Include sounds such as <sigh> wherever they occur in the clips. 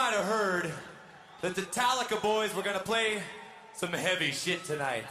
might have heard that the Metallica boys were gonna play some heavy shit tonight.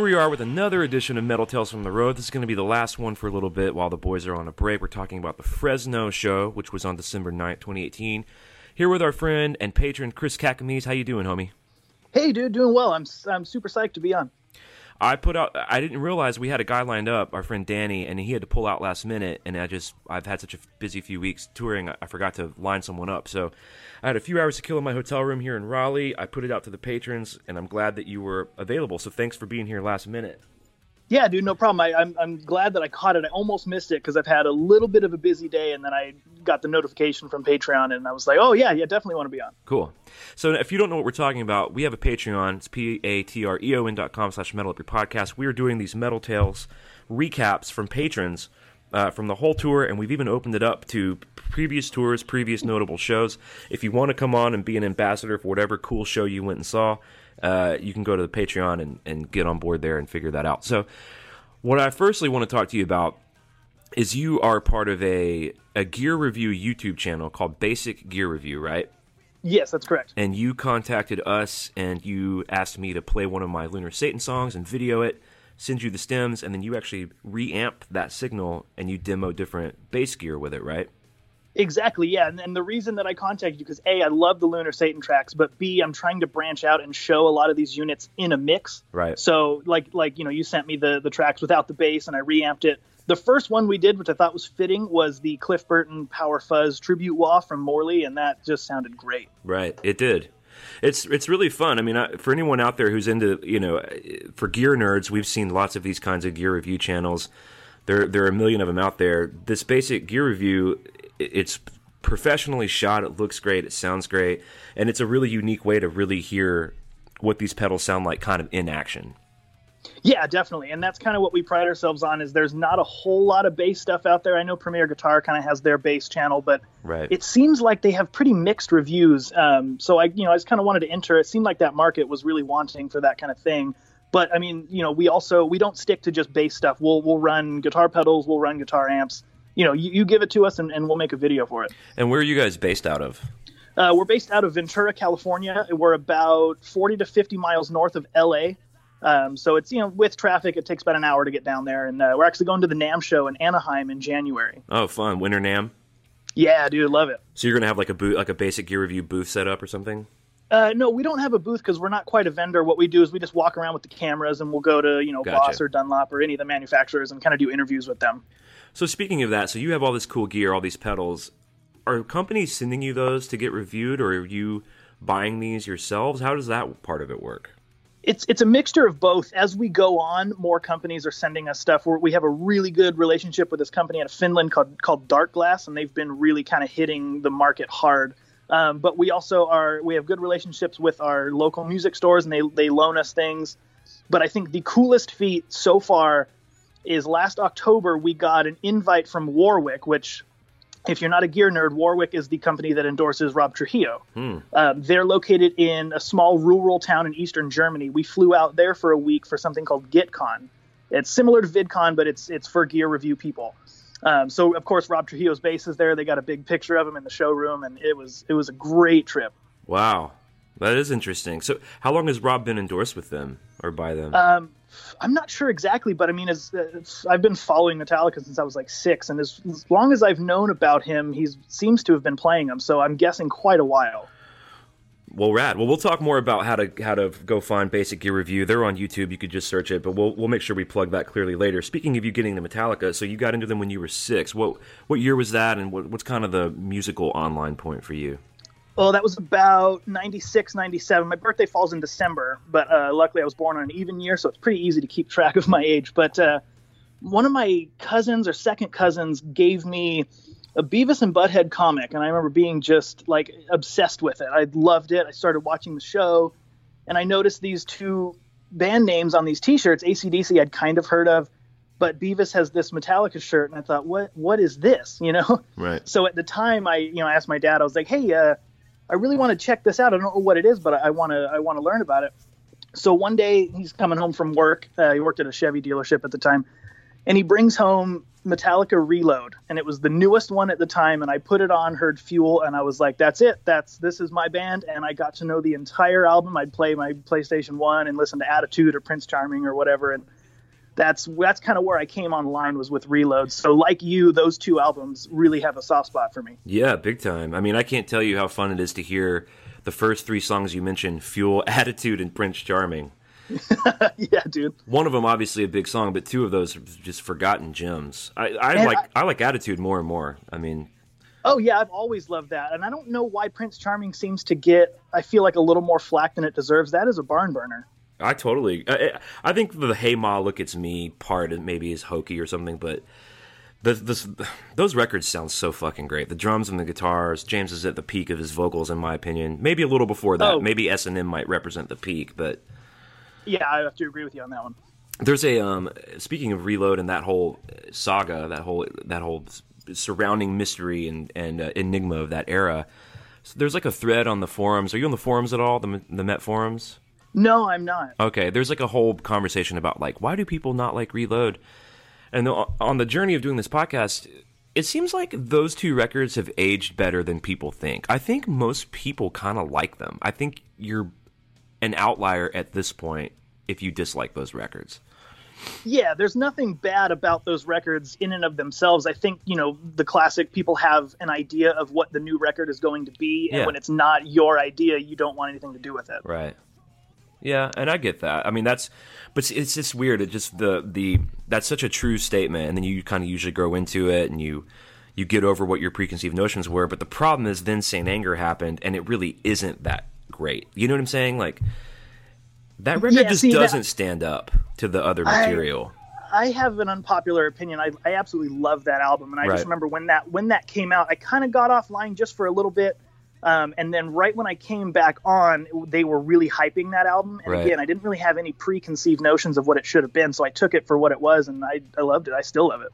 Here we are with another edition of Metal Tales from the Road. This is going to be the last one for a little bit while the boys are on a break. We're talking about the Fresno show, which was on December 9th, 2018. Here with our friend and patron Chris Caccamise. How you doing, homie? Hey, dude, doing well. I'm I'm super psyched to be on. I put out. I didn't realize we had a guy lined up, our friend Danny, and he had to pull out last minute. And I just, I've had such a busy few weeks touring, I forgot to line someone up. So I had a few hours to kill in my hotel room here in Raleigh. I put it out to the patrons, and I'm glad that you were available. So thanks for being here last minute. Yeah, dude, no problem. I, I'm I'm glad that I caught it. I almost missed it because I've had a little bit of a busy day, and then I got the notification from Patreon, and I was like, oh yeah, yeah, definitely want to be on. Cool. So if you don't know what we're talking about, we have a Patreon. It's p-a-t-r-e-o-n dot com slash metal up your podcast. We are doing these Metal Tales recaps from patrons uh, from the whole tour, and we've even opened it up to previous tours, previous notable shows. If you want to come on and be an ambassador for whatever cool show you went and saw, uh, you can go to the Patreon and, and get on board there and figure that out. So what I firstly want to talk to you about is you are part of a, a gear review YouTube channel called Bassic Gear Review, right? Yes, that's correct. and you contacted us and you asked me to play one of my Lunar Satan songs and video it, send you the stems, and then you actually reamp that signal and you demo different bass gear with it, right? Exactly, yeah. And, and the reason that I contacted you because a, I love the Lunar Satan tracks, but b, I'm trying to branch out and show a lot of these units in a mix. Right. So like like you know, you sent me the the tracks without the bass, and I reamped it. The first one we did, which I thought was fitting, was the Cliff Burton Power Fuzz tribute wah from Morley, and that just sounded great. Right. It did. It's it's really fun. I mean, I, for anyone out there who's into you know, for gear nerds, we've seen lots of these kinds of gear review channels. There there are a million of them out there. This Bassic gear review, it's professionally shot. It looks great. It sounds great, and it's a really unique way to really hear what these pedals sound like, kind of in action. Yeah, definitely. And that's kind of what we pride ourselves on is there's not a whole lot of bass stuff out there. I know Premier Guitar kind of has their bass channel, but Right. it seems like they have pretty mixed reviews. Um, so I, you know, I just kind of wanted to enter. It seemed like that market was really wanting for that kind of thing. But I mean, you know, we also we don't stick to just bass stuff. We'll we'll run guitar pedals, we'll run guitar amps. You know, you, you give it to us and, and we'll make a video for it. And where are you guys based out of? Uh, we're based out of Ventura, California. We're about 40 to 50 miles north of LA. Um, so it's, you know, with traffic, it takes about an hour to get down there. And uh, we're actually going to the NAMM show in Anaheim in January. Oh, fun. Winter NAMM. Yeah, dude, love it. So you're gonna have like a booth, like a Bassic gear review booth set up or something? Uh, no, we don't have a booth because we're not quite a vendor. What we do is we just walk around with the cameras and we'll go to, you know, Gotcha. Boss or Dunlop or any of the manufacturers and kind of do interviews with them. So speaking of that, so you have all this cool gear, all these pedals. Are companies sending you those to get reviewed, or are you buying these yourselves? How does that part of it work? it's it's a mixture of both. As we go on, more companies are sending us stuff. We're, we have a really good relationship with this company out of Finland called called Dark Glass, and they've been really kind of hitting the market hard. Um, but we also are we have good relationships with our local music stores, and they they loan us things. But I think the coolest feat so far is last October we got an invite from Warwick, which if you're not a gear nerd, Warwick is the company that endorses Rob Trujillo. Um, they're located in a small rural town in eastern Germany. We flew out there for a week for something called GitCon. It's similar to VidCon, but it's it's for gear review people. Um, so of course Rob Trujillo's bass is there. They got a big picture of him in the showroom, and it was it was a great trip. Wow, that is interesting. So how long has Rob been endorsed with them or by them? Um, I'm not sure exactly, but I mean, as, as I've been following Metallica since I was like six, and as, as long as I've known about him, he seems to have been playing them. So I'm guessing quite a while. Well, rad. Well, we'll talk more about how to how to go find Bassic Gear Review. They're on YouTube. You could just search it, but we'll we'll make sure we plug that clearly later. Speaking of you getting to Metallica, so you got into them when you were six. What what year was that, and what, what's kind of the musical online point for you? Oh, that was about 96, 97. My birthday falls in December, but uh, luckily I was born on an even year, so it's pretty easy to keep track of my age. But uh, one of my cousins or second cousins gave me a Beavis and Butthead comic, and I remember being just like obsessed with it. I loved it. I started watching the show, and I noticed these two band names on these T-shirts. ACDC I'd kind of heard of, but Beavis has this Metallica shirt, and I thought, what what is this? <laughs> You know? Right. So at the time, I you know I asked my dad. I was like, hey, uh, I really want to check this out. I don't know what it is, but I want to I want to learn about it. So one day he's coming home from work. Uh, he worked at a Chevy dealership at the time, and he brings home Metallica Reload, and it was the newest one at the time. And I put it on, heard Fuel, and I was like, "That's it. That's this is my band." And I got to know the entire album. I'd play my PlayStation One and listen to Attitude or Prince Charming or whatever, and that's that's kind of where I came online was with Reload. So like you, those two albums really have a soft spot for me. Yeah, big time. I mean, I can't tell you how fun it is to hear the first three songs you mentioned: "Fuel," <laughs> "Attitude," and "Prince Charming." <laughs> yeah, dude. One of them obviously a big song, but two of those are just forgotten gems. I, I like I, I like "Attitude" more and more. I mean, Oh yeah, I've always loved that, and I don't know why Prince Charming seems to get. I feel like a little more flack than it deserves. That is a barn burner. I totally. I, I think the "Hey Ma, Look It's Me" part maybe is hokey or something, but the, this, those records sound so fucking great. The drums and the guitars. James is at the peak of his vocals, in my opinion. Maybe a little before that. Oh. Maybe S and M might represent the peak, but Yeah, I have to agree with you on that one. there's a um. Speaking of Reload and that whole saga, that whole that whole surrounding mystery and and uh, enigma of that era. So there's like a thread on the forums. Are you on the forums at all? The the Met forums. No, I'm not. Okay, there's like a whole conversation about like why do people not like Reload? And on the journey of doing this podcast, it seems like those two records have aged better than people think. I think most people kind of like them. I think you're an outlier at this point if you dislike those records. Yeah, there's nothing bad about those records in and of themselves. I think, you know, the classic people have an idea of what the new record is going to be, and Yeah. when it's not your idea, you don't want anything to do with it. Right. Yeah, and I get that. I mean, that's, but it's just weird. It just the the that's such a true statement, and then you kind of usually grow into it, and you you get over what your preconceived notions were. But the problem is, then Saint Anger happened, and it really isn't that great. You know what I'm saying? Like that record Yeah, just see, doesn't stand up to the other I- material. I have an unpopular opinion. I, I absolutely love that album, and I Right. just remember when that when that came out, I kind of got offline just for a little bit, um, and then right when I came back on, they were really hyping that album. And Right. again, I didn't really have any preconceived notions of what it should have been, so I took it for what it was, and I, I loved it. I still love it.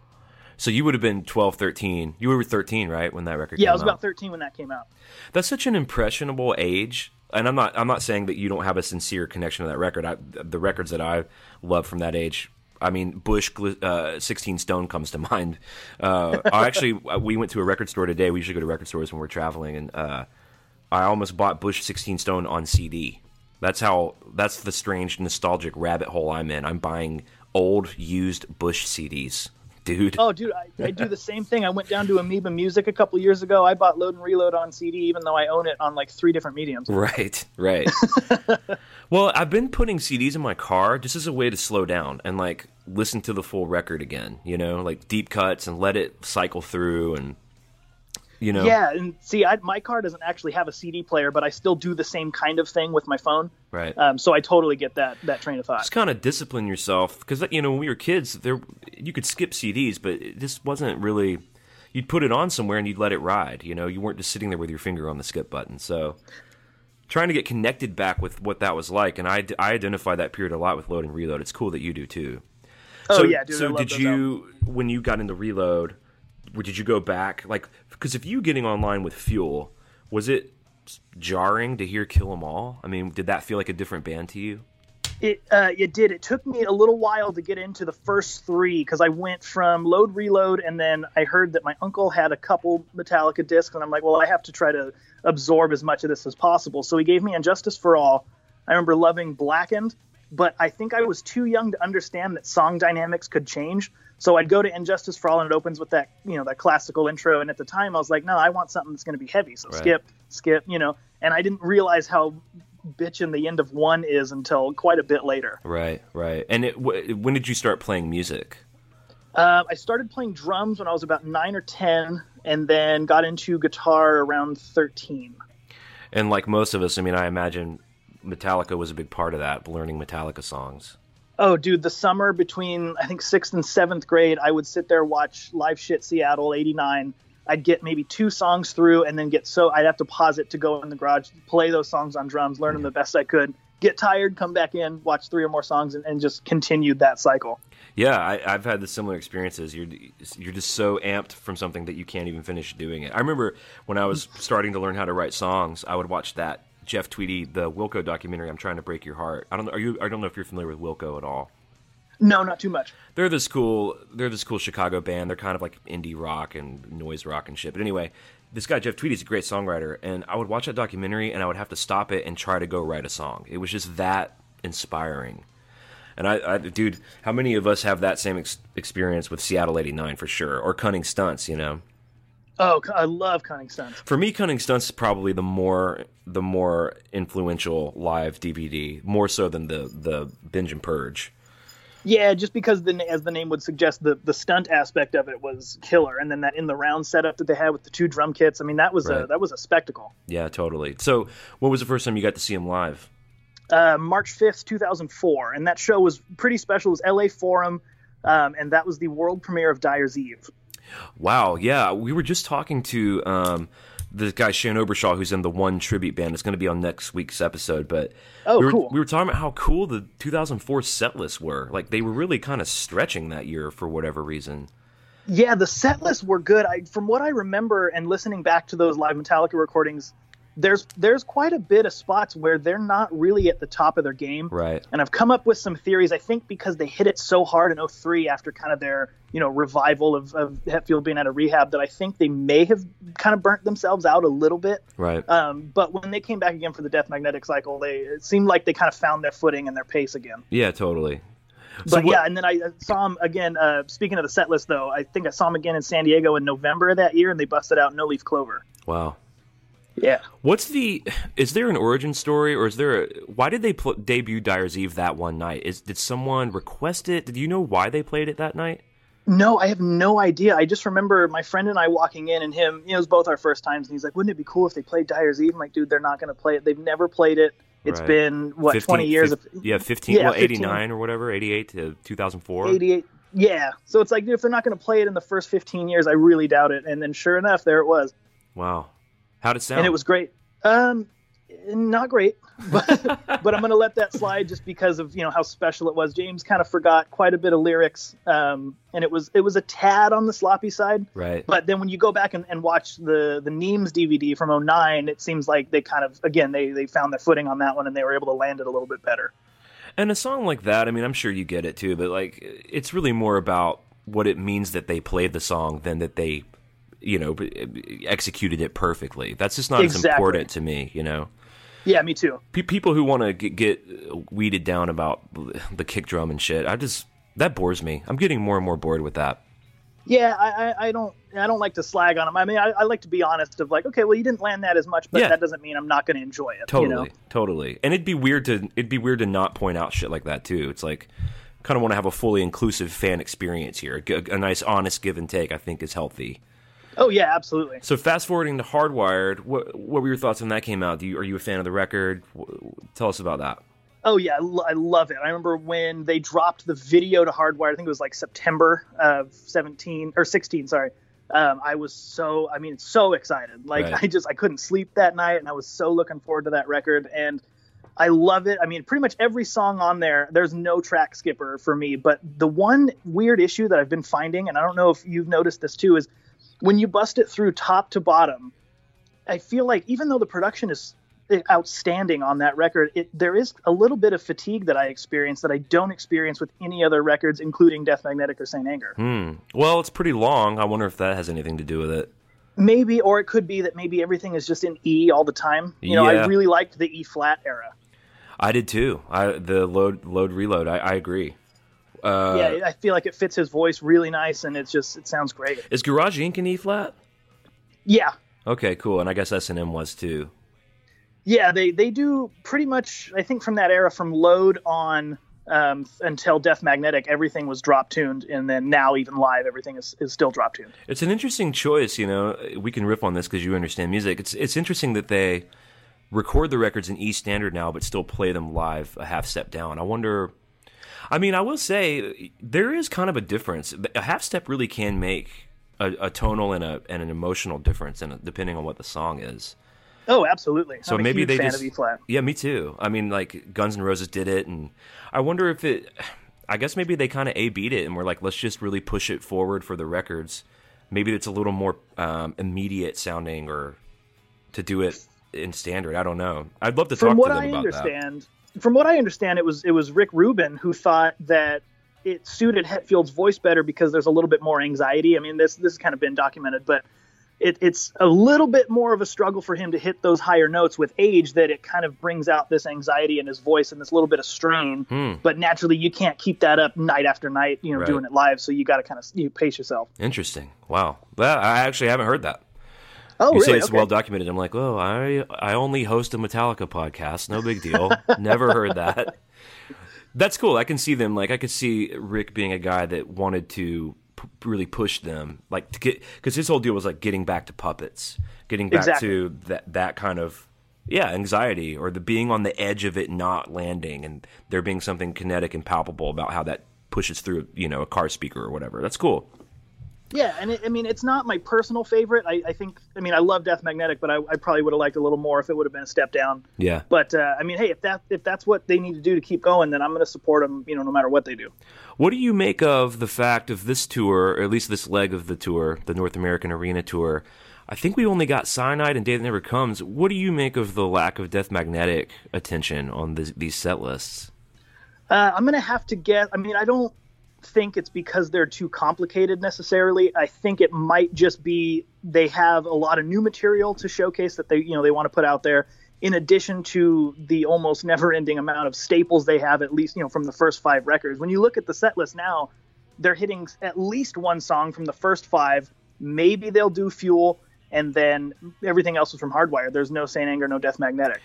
So you would have been 12, 13. You were 13, right, when that record Yeah, I was out? about 13 when that came out. That's such an impressionable age, and I'm not. I'm not saying that you don't have a sincere connection to that record. I, the records that I love from that age. I mean, Bush, uh, 16 Stone comes to <laughs> mind. Uh, actually, we went to a record store today. We usually go to record stores when we're traveling, and uh, I almost bought Bush 16 Stone on CD. That's how. That's the strange nostalgic rabbit hole I'm in. I'm buying old, used Bush CDs, dude. Oh, dude, I, I do the same thing. I went down to Amoeba Music a couple years ago. I bought Load and Reload on CD, even though I own it on like three different mediums. Right, right. <laughs> well, I've been putting CDs in my car just as a way to slow down and like listen to the full record again, you know, like deep cuts and let it cycle through and you know. Yeah, and see, I, my car doesn't actually have a CD player, but I still do the same kind of thing with my phone. Right. Um, so I totally get that that train of thought. just kind of discipline yourself because you know when we were kids there you could skip CDs but this wasn't really you'd put it on somewhere and you'd let it ride you know you weren't just sitting there with your finger on the skip button so trying to get connected back with what that was like and I, I identify that period a lot with load and reload it's cool that you do too Oh so, yeah, dude. So did you when you got into reload did you go back like because if you getting online with fuel was it jarring to hear kill 'em all i mean did that feel like a different band to you It uh, it did. It took me a little while to get into the first three because I went from load reload, and then I heard that my uncle had a couple Metallica discs, and I'm like, well, I have to try to absorb as much of this as possible. So he gave me And Justice for All. I remember loving Blackened, but I think I was too young to understand that song dynamics could change. So I'd go to And Justice for All, and it opens with that you know that classical intro. And at the time, I was like, no, I want something that's going to be heavy. So Right. skip, skip, you know. And I didn't realize how bitchin' the end of one is until quite a bit later. Right, right. And it, w- when did you start playing music? Uh, I started playing drums when I was about nine or ten, and then got into guitar around thirteen. And like most of us, I mean, I imagine Metallica was a big part of that, learning Metallica songs. Oh, dude, the summer between I think sixth and seventh grade, I would sit there watch live shit Seattle '89. I'd get maybe two songs through, and then get so I'd have to pause it to go in the garage, play those songs on drums, learn them the best I could. Get tired, come back in, watch three or more songs, and, and just continued that cycle. Yeah, I, I've had the similar experiences. You're you're just so amped from something that you can't even finish doing it. I remember when I was starting to learn how to write songs, I would watch that Jeff Tweedy, the Wilco documentary. I'm trying to break your heart. I don't know. Are you? I don't know if you're familiar with Wilco at all. No, not too much. They're this cool. They're this cool Chicago band. They're kind of like indie rock and noise rock and shit. But anyway, this guy Jeff Tweedy is a great songwriter, and I would watch that documentary and I would have to stop it and try to go write a song. It was just that inspiring. And I, I dude, how many of us have that same ex- experience with Seattle '89 for sure, or Cunning Stunts? You know. Oh, I love Cunning Stunts. For me, Cunning Stunts is probably the more the more influential live DVD, more so than the the Binge and Purge. Yeah, just because the as the name would suggest, the the stunt aspect of it was killer, and then that in the round setup that they had with the two drum kits. I mean, that was a that was a spectacle. Yeah, totally. So, what was the first time you got to see him live? Uh, March fifth, two thousand four, and that show was pretty special. It was L.A. Forum, um, and that was the world premiere of Dyer's Eve. Wow, yeah, we were just talking to um, the guy Shane Obershaw, who's in the One tribute band. It's going to be on next week's episode, but Oh, we were, cool. We were talking about how cool the 2004 set lists were. Like they were really kind of stretching that year for whatever reason. Yeah, the set lists were good. I, from what I remember and listening back to those live Metallica recordings, there's there's quite a bit of spots where they're not really at the top of their game. Right. And I've come up with some theories. I think because they hit it so hard in 03 after kind of their you know revival of, of Hetfield being out of rehab that I think they may have kind of burnt themselves out a little bit. Right. Um, but when they came back again for the Death Magnetic cycle, they it seemed like they kind of found their footing and their pace again. yeah, totally. But So what- yeah, and then I saw him again. Uh, speaking of the set list, though, I think I saw him again in San Diego in November of that year, and they busted out No Leaf Clover. Wow. Yeah. What's the? Is there an origin story, or is there? A, why did they pl- debut Dyer's Eve that one night? Is did someone request it? Did you know why they played it that night? No, I have no idea. I just remember my friend and I walking in, and him. You know, it was both our first times, and he's like, "Wouldn't it be cool if they played Dyer's Eve?" I'm like, "Dude, they're not going to play it. They've never played it. It's Right. been what 15 20 years of yeah, fifteen. Yeah, well, eighty nine or whatever, eighty eight to two thousand four. 88. Yeah. So it's like, dude, if they're not going to play it in the first 15 years, I really doubt it. And then sure enough, there it was, Wow. How'd it sound? and it was great. Um, not great, <laughs> but <laughs> but I'm going to let that slide just because of you know how special it was. James kind of forgot quite a bit of lyrics, um, and it was it was a tad on the sloppy side. right. But then when you go back and, and watch the the Nîmes DVD from 09, it seems like they kind of again they they found their footing on that one and they were able to land it a little bit better. And a song like that, I mean, I'm sure you get it too, but like, it's really more about what it means that they played the song than that they, you know, executed it perfectly. That's just not as important to me, you know. Yeah, me too. Pe- people who want to get, get weeded down about the kick drum and shit, I just that bores me. I'm getting more and more bored with that. Yeah, I, I, I don't I don't like to slag on them. I mean, I, I like to be honest of like, okay, well, you didn't land that as much, but Yeah. that doesn't mean I'm not going to enjoy it. Totally, You know? totally. And it'd be weird to it'd be weird to not point out shit like that too. It's like kind of want to have a fully inclusive fan experience here. A, a nice, honest give and take. I think is healthy. Oh yeah, absolutely. So fast forwarding to Hardwired, what what were your thoughts when that came out? Do you, are you a fan of the record? Tell us about that. Oh yeah, I, love it. I remember when they dropped the video to Hardwired. I think it was like September of 17 or 16. Sorry. Um, I was so I mean so excited. Like Right. <laughs> I just I couldn't sleep that night, and I was so looking forward to that record. And I love it. I mean, pretty much every song on there, there's no track skipper for me. But the one weird issue that I've been finding, and I don't know if you've noticed this too, is when you bust it through top to bottom, I feel like even though the production is outstanding on that record, it, there is a little bit of fatigue that I experience that I don't experience with any other records, including Death Magnetic or Saint Anger. Hmm. Well, it's pretty long. I wonder if that has anything to do with it. Maybe, or it could be that maybe everything is just in E all the time. You know, Yeah. I really liked the E flat era. I did too. I the load load reload. I, I agree. Uh, yeah, I feel like it fits his voice really nice, and it's just it sounds great. Is Garage Inc. in E flat? Yeah, Okay, cool. And I guess S and M was too. yeah, they they do pretty much. I think from that era, from Load on um, until Death Magnetic, everything was drop tuned, and then now even live, everything is, is still drop tuned. It's an interesting choice. You know, we can riff on this because you understand music. It's it's interesting that they record the records in E standard now, but still play them live a half step down. I wonder. I mean, I will say there is kind of a difference. A half step really can make a, a tonal and a and an emotional difference, and depending on what the song is. Oh, absolutely. So I'm maybe they fan just yeah, me too. I mean, like Guns N' Roses did it, and I wonder if it. <sighs> I guess maybe they kind of a beat it, and we're like, let's just really push it forward for the records. Maybe it's a little more um, immediate sounding, or to do it in standard. I don't know. I'd love to talk From to what them I about that. understand, from what I understand, it was it was Rick Rubin who thought that it suited Hetfield's voice better because there's a little bit more anxiety. I mean, this this has kind of been documented, but it, it's a little bit more of a struggle for him to hit those higher notes with age. That it kind of brings out this anxiety in his voice and this little bit of strain. Hmm. But naturally, you can't keep that up night after night. You know, Right. doing it live, so you got to kind of you pace yourself. Interesting. Wow. That, I actually haven't heard that. Oh, you really? say it's Okay. well documented. I'm like, oh, I I only host a Metallica podcast. No big deal. <laughs> Never heard that. That's cool. I can see them. Like I could see Rick being a guy that wanted to p- really push them, like to get because his whole deal was like getting back to puppets, getting back Exactly. to that that kind of yeah anxiety or the being on the edge of it not landing and there being something kinetic and palpable about how that pushes through you know a car speaker or whatever. That's cool. Yeah, and it, I mean, it's not my personal favorite. I, I think, I mean, I love Death Magnetic, but I, I probably would have liked a little more if it would have been a step down. Yeah. But uh, I mean, hey, if that if that's what they need to do to keep going, then I'm going to support them. You know, no matter what they do. What do you make of the fact of this tour, or at least this leg of the tour, the North American Arena Tour? I think we only got Cyanide and Day That Never Comes. What do you make of the lack of Death Magnetic attention on this, these set lists? Uh, I'm going to have to guess. I mean, I don't think it's because they're too complicated necessarily. I think it might just be they have a lot of new material to showcase that they, you know, they want to put out there. In addition to the almost never-ending amount of staples they have, at least you know from the first five records. When you look at the set list now, they're hitting at least one song from the first five. Maybe they'll do Fuel, and then everything else is from Hardwire. There's no Saint Anger, no Death Magnetic.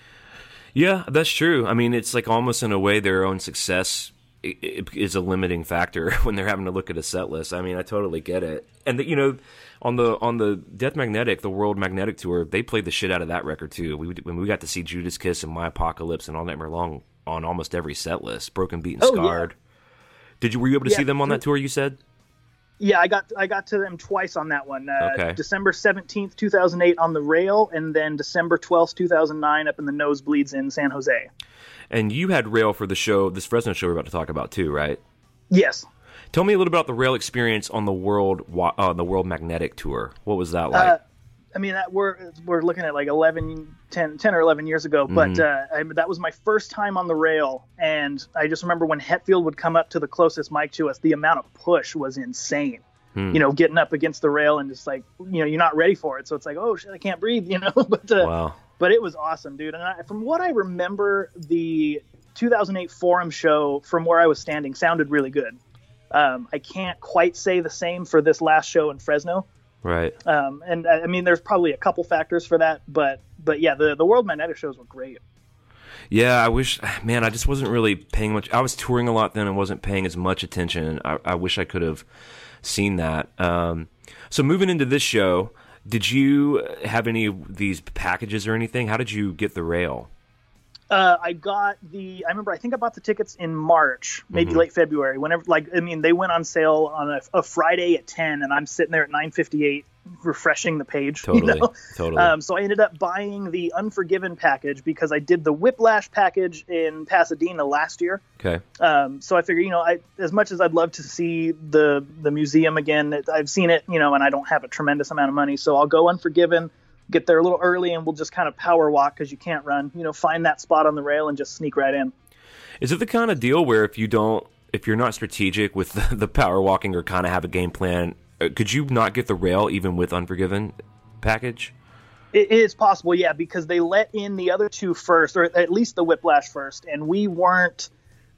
Yeah, that's true. I mean, it's like almost in a way their own success is a limiting factor <laughs> when they're having to look at a set list. I mean, I totally get it. And the, you know, on the on the Death Magnetic, the World Magnetic Tour, they played the shit out of that record too. We when we got to see Judas Kiss and My Apocalypse and All Nightmare Long on almost every set list. Broken, Beaten, Oh, yeah. Scarred. Did you were you able to Yeah, see them on that tour? You said. Yeah, I got I got to them twice on that one. Uh, Okay. December seventeenth, two thousand eight, on the rail, and then December twelfth, two thousand nine, up in the nosebleeds in San Jose. And you had rail for the show, this Fresno show we're about to talk about too, right? Yes. Tell me a little about the rail experience on the world uh, the World Magnetic Tour. What was that like? Uh, I mean, that we're we're looking at like 11, 10, 10 or eleven years ago, but Mm-hmm. uh, I, that was my first time on the rail, and I just remember when Hetfield would come up to the closest mic to us, the amount of push was insane. Hmm. You know, getting up against the rail and just like you know, you're not ready for it, so it's like, oh shit, I can't breathe. You know, <laughs> but uh, wow. But it was awesome, dude. And I, from what I remember, the 2008 Forum show from where I was standing sounded really good. Um, I can't quite say the same for this last show in Fresno. Right. Um, and I I mean, there's probably a couple factors for that, but but yeah, the the World Magnetic shows were great. Yeah, I wish, man, I just wasn't really paying much. I was touring a lot then and wasn't paying as much attention. I, I wish I could have seen that. Um, so moving into this show, did you have any of these packages or anything? How did you get the rail? Uh, I got the. I remember. I think I bought the tickets in March, maybe late February. Whenever, like, I mean, they went on sale on a, a Friday at ten, and I'm sitting there at 9:58, refreshing the page. <laughs> you know? totally. Um, so I ended up buying the Unforgiven package because I did the Whiplash package in Pasadena last year. Okay. Um, so I figured, you know, I, as much as I'd love to see the the museum again, it, I've seen it, you know, and I don't have a tremendous amount of money, so I'll go Unforgiven, get there a little early, and we'll just kind of power walk because you can't run. You know, find that spot on the rail and just sneak right in. Is it the kind of deal where if you don't, if you're not strategic with the, <laughs> the power walking or kind of have a game plan, could you not get the rail even with Unforgiven package? It is possible, yeah, because they let in the other two first, or at least the Whiplash first, and we weren't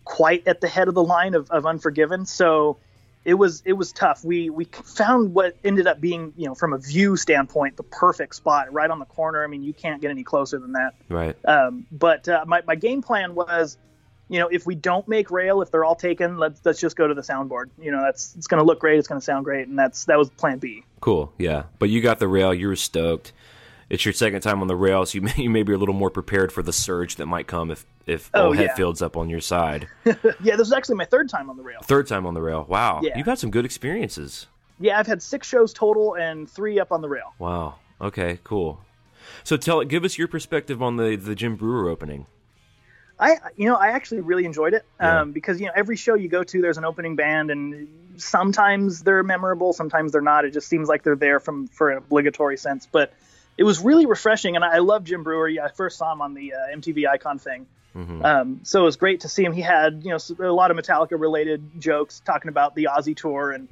quite at the head of the line of, of Unforgiven, so it was it was tough. We we found what ended up being, you know, from a view standpoint, the perfect spot right on the corner. I mean, you can't get any closer than that. Right. Um, but uh, my my game plan was, you know, if we don't make rail, if they're all taken, let's let's just go to the soundboard. You know, that's it's going to look great, it's going to sound great, and that's that was Plan B. Cool. Yeah. But you got the rail. You were stoked. it's your second time on the rail, so you may, <laughs> you may be a little more prepared for the surge that might come if if Oh, old yeah. Hetfield's up on your side. <laughs> yeah, this is actually my third time on the rail. Third time on the rail. Wow, Yeah. you've had some good experiences. Yeah, I've had six shows total and three up on the rail. Wow. Okay. Cool. So tell give us your perspective on the the Jim Breuer opening. I, you know, I actually really enjoyed it Yeah. um, because you know every show you go to, there's an opening band, and sometimes they're memorable, sometimes they're not. It just seems like they're there from for an obligatory sense. But it was really refreshing, and I, I love Jim Breuer. I first saw him on the uh, MTV Icon thing, um, so it was great to see him. He had you know a lot of Metallica related jokes talking about the Ozzy tour and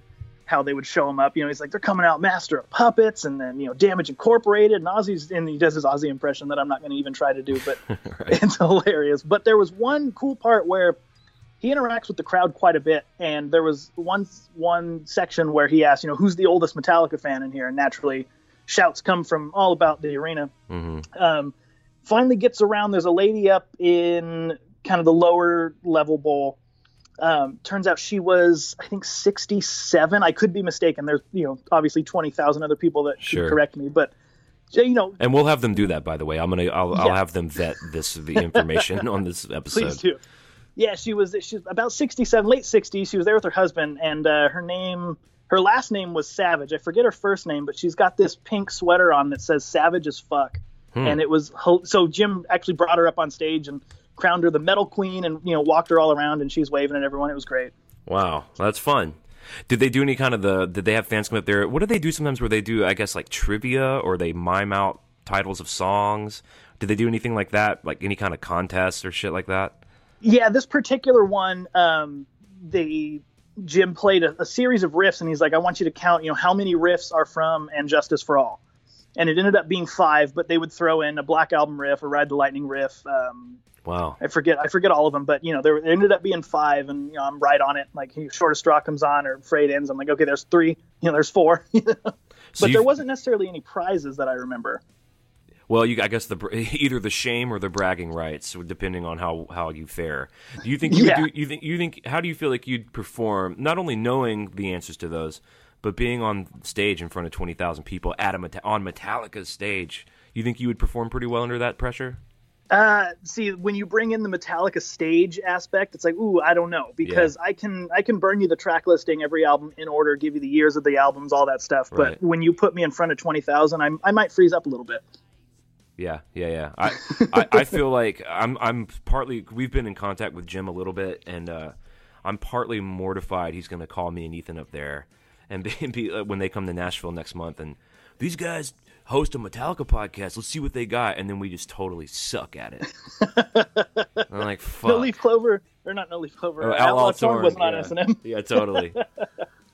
how they would show him up. You know, he's like they're coming out Master of Puppets, and then you know Damage Incorporated, and Ozzy's and he does his Ozzy impression that I'm not going to even try to do, but <laughs> <laughs> it's hilarious. But there was one cool part where he interacts with the crowd quite a bit, and there was one one section where he asked, you know, who's the oldest Metallica fan in here, and naturally, shouts come from all about the arena. Um, finally gets around. There's a lady up in kind of the lower level bowl. Um, turns out she was, I think, 67. I could be mistaken. There's, you know, obviously 20,000 other people that Sure. should correct me, but you know, And we'll have them do that. By the way, I'm gonna I'll, I'll have them vet this the <laughs> information on this episode. Please do. Yeah, she was she's about 67, late 60s. She was there with her husband, and uh, her name, her last name was Savage. I forget her first name, but she's got this pink sweater on that says "Savage as fuck," and it was so. Jim actually brought her up on stage and crowned her the Metal Queen, and you know walked her all around, and she's waving at everyone. It was great. Wow, that's fun. Did they do any kind of the? Did they have fans come up there? What do they do sometimes where they do? I guess like trivia or they mime out titles of songs. Did they do anything like that? Like any kind of contest or shit like that? Yeah, this particular one, um, they Jim played a, a series of riffs, and he's like, "I want you to count, you know, how many riffs are from And Justice for All." And it ended up being five, but they would throw in a Black Album riff, a Ride the Lightning riff. Um, Wow. I forget, I forget all of them, but you know, there there ended up being five, and you know, I'm right on it. Like, shortest straw comes on, or Frayed Ends. I'm like, okay, there's three, you know, there's four. <laughs> but So there wasn't necessarily any prizes that I remember. Well, you I guess the <laughs> either the shame or the bragging rights, depending on how how you fare. Do you think you Yeah. do? You think you think? How do you feel like you'd perform? Not only knowing the answers to those, but being on stage in front of twenty thousand people at a on Metallica's stage. You think you would perform pretty well under that pressure? Uh, see, when you bring in the Metallica stage aspect, it's like, ooh, I don't know, because I can I can burn you the track listing, every album in order, give you the years of the albums, all that stuff. But when you put me in front of twenty thousand, I I might freeze up a little bit. Yeah, yeah, yeah. <laughs> I, I, I feel like I'm I'm partly we've been in contact with Jim a little bit, and uh, I'm partly mortified he's going to call me and Ethan up there, and <laughs> be, be, uh, when they come to Nashville next month, and these guys host a Metallica podcast. Let's see what they got, and then we just totally suck at it. <laughs> I'm like, fuck. No leaf clover, or not no leaf clover. Oh, uh, Outlaw Torn wasn't on yeah. S and M. Yeah, totally. <laughs>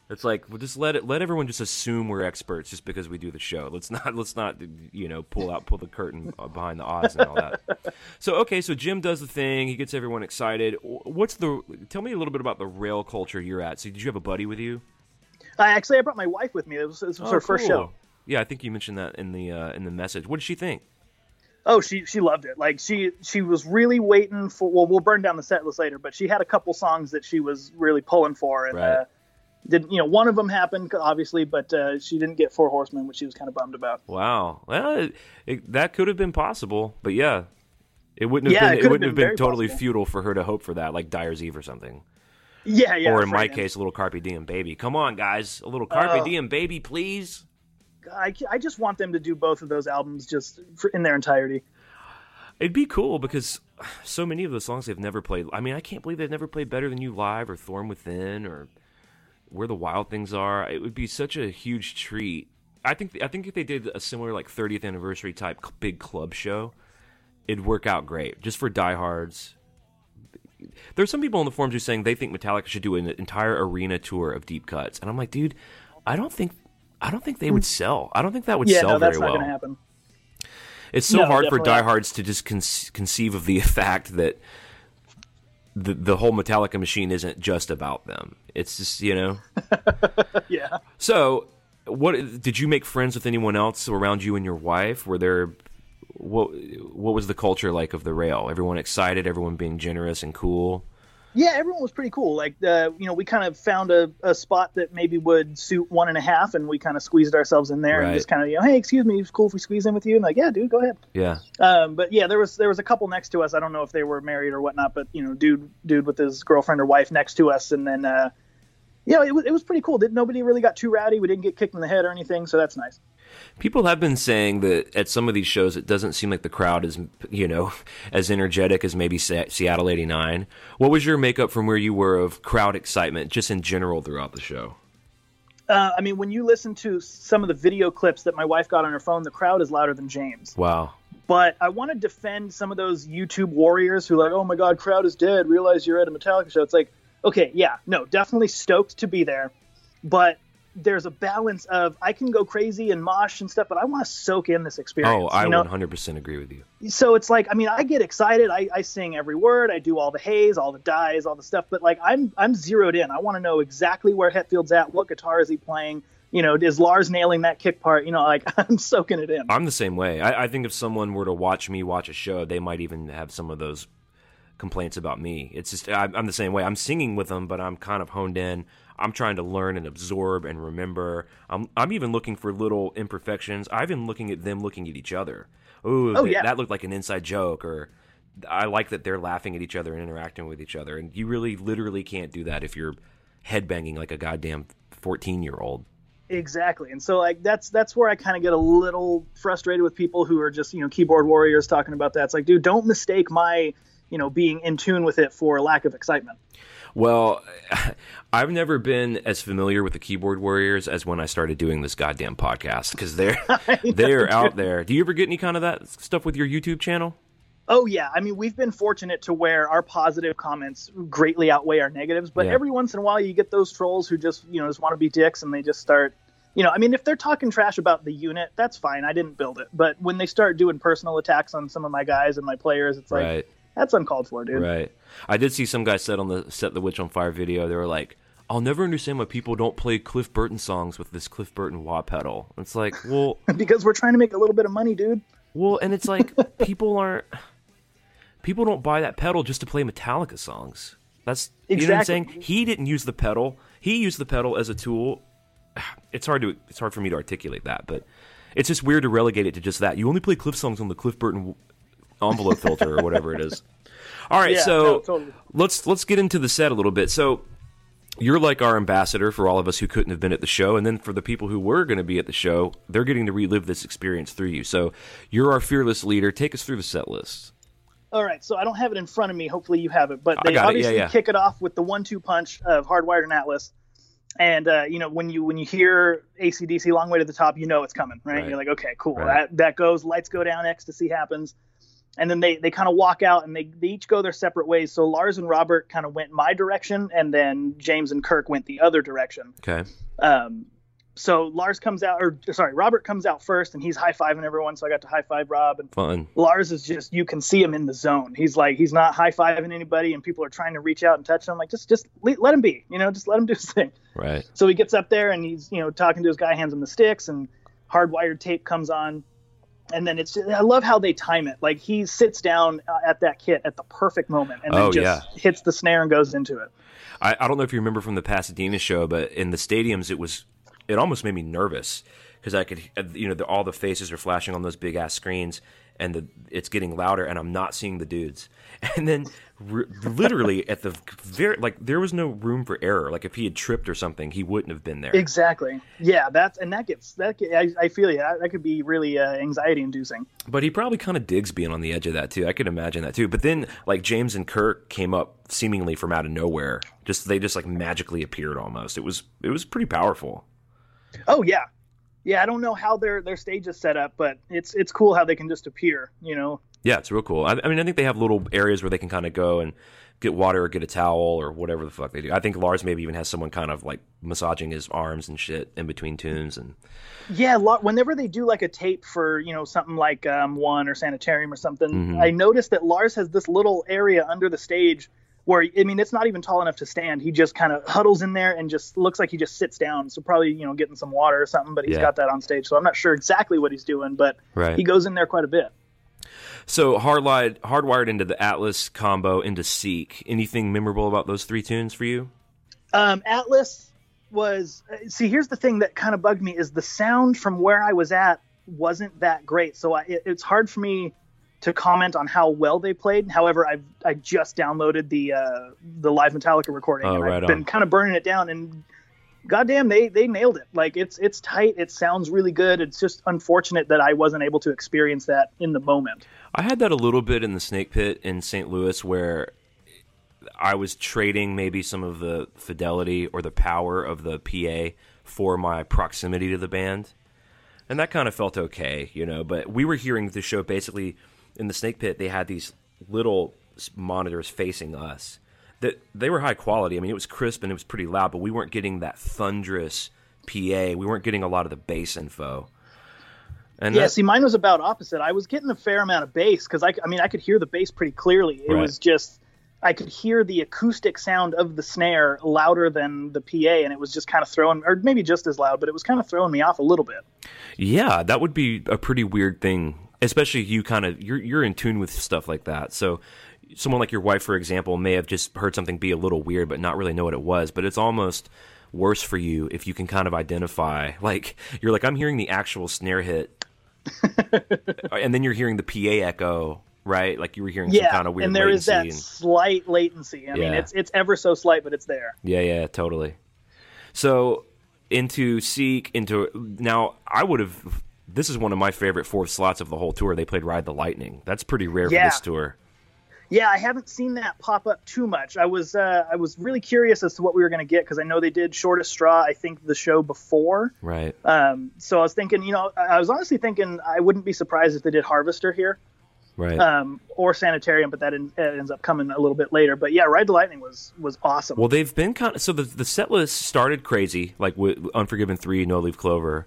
It's like we'll just let it let everyone just assume we're experts just because we do the show. Let's not let's not you know pull out pull the curtain behind the odds and all that. <laughs> So okay, so Jim does the thing. He gets everyone excited. What's the? Tell me a little bit about the rail culture you're at. So did you have a buddy with you? I actually I brought my wife with me. It was, this was her first Oh, show. Yeah, I think you mentioned that in the uh, in the message. What did she think? Oh, she she loved it. Like she she was really waiting for. Well, we'll burn down the set list later, but she had a couple songs that she was really pulling for, and Right. uh, didn't you know one of them happened obviously, but uh, she didn't get Four Horsemen, which she was kind of bummed about. Wow. Well, it, it, that could have been possible, but yeah, it wouldn't have Yeah, been. could It, wouldn't have been been, totally possible. futile for her to hope for that, like Dyer's Eve or something. Yeah, yeah. or in my right. case, a little Carpe Diem, baby. Come on, guys, a little Carpe Oh. Diem, baby, please. I, I just want them to do both of those albums just for, in their entirety. It'd be cool because so many of the songs they've never played. I mean, I can't believe they've never played Better Than You Live or Thorn Within or Where the Wild Things Are. It would be such a huge treat. I think I think if they did a similar like 30th anniversary type big club show, it'd work out great just for diehards. There's some people on the forums who are saying they think Metallica should do an entire arena tour of deep cuts, and I'm like, dude, I don't think I don't think they would hmm. sell. I don't think that would Yeah, sell no, that's very not well. going to happen. It's so No, hard for diehards to just con- conceive of the <laughs> fact that the the whole Metallica machine isn't just about them. It's just you know. <laughs> Yeah. So, what did you make friends with anyone else around you and your wife? Were there what what was the culture like of the rail? Everyone excited, everyone being generous and cool. Yeah, everyone was pretty cool. Like, uh, you know, we kind of found a, a spot that maybe would suit one and a half, and we kind of squeezed ourselves in there Right. and just kind of, you know, hey, excuse me, it's cool if we squeeze in with you. And like, yeah, dude, go ahead. Yeah. Um, but yeah, there was there was a couple next to us. I don't know if they were married or whatnot, but you know, dude, dude with his girlfriend or wife next to us, and then, uh, you know, it was it was pretty cool. Did nobody really got too rowdy? We didn't get kicked in the head or anything, so that's nice. People have been saying that at some of these shows, it doesn't seem like the crowd is, you know, <laughs> as energetic as maybe Seattle '89. What was your makeup from where you were of crowd excitement, just in general throughout the show? Uh, I mean, when you listen to some of the video clips that my wife got on her phone, the crowd is louder than James. Wow. But I want to defend some of those YouTube warriors who are like, oh my God, crowd is dead. Realize you're at a Metallica show. It's like, okay, yeah, no, definitely stoked to be there. But there's a balance of I can go crazy and mosh and stuff, but I want to soak in this experience. Oh, I you know? 100% agree with you. so it's like I mean I get excited I, I sing every word I do all the haze all the dies all the stuff but like I'm I'm zeroed in I want to know exactly where Hetfield's at what guitar is he playing you know is Lars nailing that kick part you know like <laughs> I'm soaking it in I'm the same way. I, I think if someone were to watch me watch a show, they might even have some of those complaints about me. It's just I, I'm the same way. I'm singing with them, but I'm kind of honed in. I'm trying to learn and absorb and remember. I'm I'm even looking for little imperfections. I've been looking at them looking at each other. Ooh, Oh, th- yeah. that looked like an inside joke, or I like that they're laughing at each other and interacting with each other. And you really, literally can't do that if you're headbanging like a goddamn 14 year old. exactly and so like that's that's where I kind of get a little frustrated with people who are just you know keyboard warriors talking about that it's like dude don't mistake my you know being in tune with it for lack of excitement Well, <laughs> I've never been as familiar with the keyboard warriors as when I started doing this goddamn podcast because they're <laughs> they're out there. Do you ever get any kind of that stuff with your YouTube channel? Oh yeah, I mean we've been fortunate to where our positive comments greatly outweigh our negatives, but Yeah. every once in a while you get those trolls who just you know just want to be dicks and they just start, you know, I mean if they're talking trash about the unit, that's fine. I didn't build it, but when they start doing personal attacks on some of my guys and my players, it's like right, that's uncalled for, dude. right. I did see some guy said on the set the Witch on Fire video. They were like, "I'll never understand why people don't play Cliff Burton songs with this Cliff Burton wah pedal." It's like, well, <laughs> because we're trying to make a little bit of money, dude. well, and it's like <laughs> people aren't people don't buy that pedal just to play Metallica songs. That's you know what I'm Exactly. saying. He didn't use the pedal. He used the pedal as a tool. <sighs> It's hard to it's hard for me to articulate that, but it's just weird to relegate it to just that. You only play Cliff songs on the Cliff Burton envelope filter or whatever it is. <laughs> All right, Yeah, so no, totally. let's let's get into the set a little bit. So you're like our ambassador for all of us who couldn't have been at the show, and then for the people who were going to be at the show, they're getting to relive this experience through you. So you're our fearless leader. Take us through the set list. All right, so I don't have it in front of me. Hopefully you have it, but they got it, yeah, obviously yeah. kick it off with the one-two punch of Hardwired and Atlas. And uh, you know when you when you hear ACDC "Long Way to the Top," you know it's coming, right? Right. You're like, okay, cool. Right. That that goes. Lights go down. Ecstasy happens, and then they they kind of walk out and they they each go their separate ways. So Lars and Robert kind of went my direction, and then James and Kirk went the other direction. Okay. Um, so Lars comes out, or sorry, Robert comes out first, and he's high fiving everyone. So I got to high five Rob, and Fun. Lars is just you can see him in the zone. He's like he's not high fiving anybody, and people are trying to reach out and touch him. Like just just le- let him be, you know, just let him do his thing. Right. So he gets up there and he's you know talking to his guy, hands him the sticks, and hardwired tape comes on, and then it's I love how they time it. Like he sits down uh, at that kit at the perfect moment, and then Oh, just yeah. hits the snare and goes into it. I, I don't know if you remember from the Pasadena show, but in the stadiums, it was it almost made me nervous because I could, you know, the, all the faces are flashing on those big ass screens, and the it's getting louder, and I'm not seeing the dudes. <laughs> And then, literally at the very like, there was no room for error. Like if he had tripped or something, he wouldn't have been there. Exactly. Yeah, that's and that gets that. Get, I, I feel you. That, that could be really uh, anxiety inducing. But he probably kind of digs being on the edge of that too. I could imagine that too. But then like James and Kirk came up seemingly from out of nowhere. Just they just like magically appeared almost. It was it was pretty powerful. Oh yeah, yeah. I don't know how their their stage is set up, but it's it's cool how they can just appear. You know. Yeah, it's real cool. I, I mean, I think they have little areas where they can kind of go and get water or get a towel or whatever the fuck they do. I think Lars maybe even has someone kind of like massaging his arms and shit in between tunes. And Yeah, whenever they do like a tape for you know something like um, One or Sanitarium or something, Mhm. I noticed that Lars has this little area under the stage where I mean it's not even tall enough to stand. He just kind of huddles in there and just looks like he just sits down. So probably you know getting some water or something. But he's Yeah. got that on stage, so I'm not sure exactly what he's doing, but right. he goes in there quite a bit. So hardwired, hardwired into the Atlas combo into Seek. Anything memorable about those three tunes for you? Um, Atlas was see. Here's the thing that kind of bugged me is the sound from where I was at wasn't that great. So I, it, it's hard for me to comment on how well they played. However, I've I just downloaded the uh, the live Metallica recording Oh, and right I've on. been kind of burning it down and goddamn they they nailed it. Like it's it's tight. It sounds really good. It's just unfortunate that I wasn't able to experience that in the moment. I had that a little bit in the Snake Pit in St. Louis where I was trading maybe some of the fidelity or the power of the PA for my proximity to the band. And that kind of felt okay, you know, but we were hearing the show basically in the Snake Pit they had these little monitors facing us. That they were high quality. I mean, it was crisp and it was pretty loud, but we weren't getting that thunderous PA. We weren't getting a lot of the bass info. And Yeah, that- see, mine was about opposite. I was getting a fair amount of bass because I, I mean, I could hear the bass pretty clearly. It Right. was just I could hear the acoustic sound of the snare louder than the PA, and it was just kind of throwing, or maybe just as loud, but it was kind of throwing me off a little bit. Yeah, that would be a pretty weird thing, especially you kind of you're you're in tune with stuff like that. So someone like your wife for example may have just heard something be a little weird but not really know what it was, but it's almost worse for you if you can kind of identify like you're like I'm hearing the actual snare hit <laughs> and then you're hearing the PA echo, right? Like you were hearing some kind of weird and there is that and- slight latency. I mean, it's it's ever so slight, but it's there. Yeah, yeah, totally. So into Seek, into now, I would have. This is one of my favorite fourth slots of the whole tour. They played Ride the Lightning. That's pretty rare Yeah. for this tour. Yeah, I haven't seen that pop up too much. I was uh, I was really curious as to what we were going to get because I know they did Shortest Straw. I think the show before. Right. Um, so I was thinking, you know, I was honestly thinking I wouldn't be surprised if they did Harvester here. Right. um, or Sanitarium, but that en- uh, ends up coming a little bit later. But yeah, Ride the Lightning was was awesome. well, they've been kind of so the the set list started crazy, like with Unforgiven three, No Leaf Clover,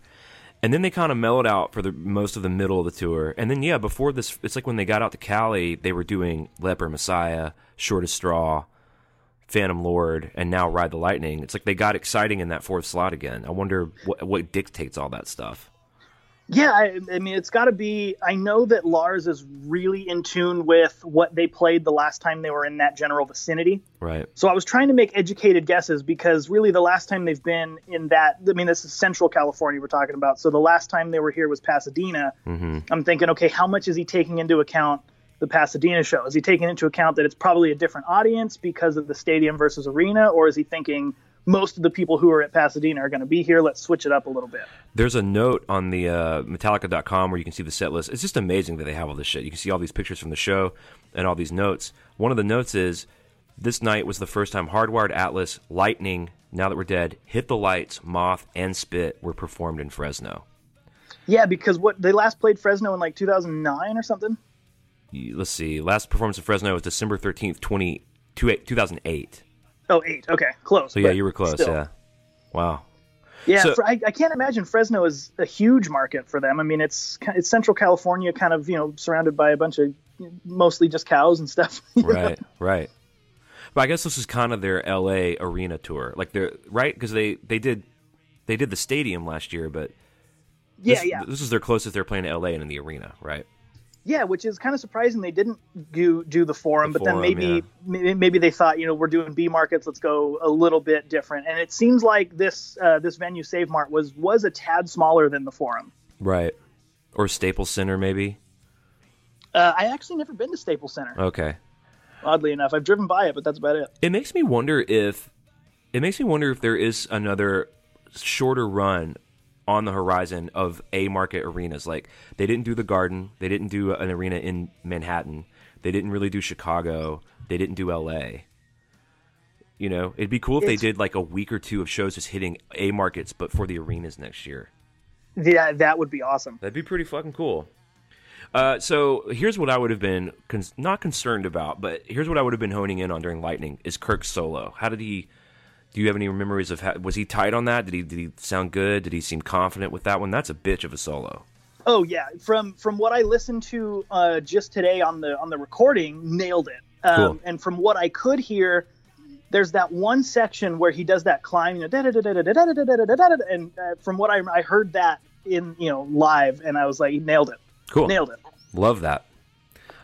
and then they kind of mellowed out for the most of the middle of the tour. And then yeah, before this, it's like when they got out to Cali, they were doing Leper Messiah, Shortest Straw, Phantom Lord, and now Ride the Lightning. It's like they got exciting in that fourth slot again. I wonder what what dictates all that stuff. Yeah, I, I mean, it's got to be. I know that Lars is really in tune with what they played the last time they were in that general vicinity. Right. So I was trying to make educated guesses because really the last time they've been in that, I mean, this is Central California we're talking about. So the last time they were here was Pasadena. Mm-hmm. I'm thinking, okay, how much is he taking into account the Pasadena show? Is he taking into account that it's probably a different audience because of the stadium versus arena, or is he thinking most of the people who are at Pasadena are going to be here? Let's switch it up a little bit. There's a note on the uh, Metallica.com where you can see the set list. It's just amazing that they have all this shit. You can see all these pictures from the show and all these notes. One of the notes is this night was the first time Hardwired Atlas, Lightning, Now That We're Dead, Hit the Lights, Moth, and Spit were performed in Fresno. Yeah, because what they last played Fresno in like 2009 or something. Let's see. Last performance in Fresno was December 13th, 20, 2008. Oh, eight. Okay, close. So yeah, you were close. still. Yeah. Wow. Yeah, So- Fr- I, I can't imagine Fresno is a huge market for them. I mean, it's it's Central California, kind of you know surrounded by a bunch of mostly just cows and stuff. <laughs> right, right. But I guess this is kind of their L.A. arena tour, like they're right because they they did they did the stadium last year, but yeah, this, yeah, this is their closest they're playing to L.A. and in the arena, right? Yeah. Which is kind of surprising they didn't do do the forum, The but then maybe, yeah. maybe maybe they thought you know we're doing B markets, let's go a little bit different. And it seems like this uh, this venue Save Mart was was a tad smaller than the forum. Right. Or Staples Center, maybe. Uh, I actually never been to Staples Center. Okay. Oddly enough, I've driven by it, but that's about it. It makes me wonder if it makes me wonder if there is another shorter run on the horizon of A market arenas. Like they didn't do the Garden, they didn't do an arena in Manhattan, they didn't really do Chicago, they didn't do L.A. You know, it'd be cool if they did like a week or two of shows just hitting A markets, but for the arenas next year. Yeah, that would be awesome. That'd be pretty fucking cool. Uh, so here's what I would have been con- not concerned about, but here's what I would have been honing in on during Lightning is Kirk's solo. How did he? do you have any memories of how, was he tight on that? Did he did he sound good? Did he seem confident with that one? That's a bitch of a solo. Oh yeah, from from what I listened to uh, just today on the on the recording, nailed it. Um, cool. And from what I could hear, there's that one section where he does that climb, you know, and uh, from what I I heard that in you know live, and I was like, nailed it. Cool, nailed it. Love that.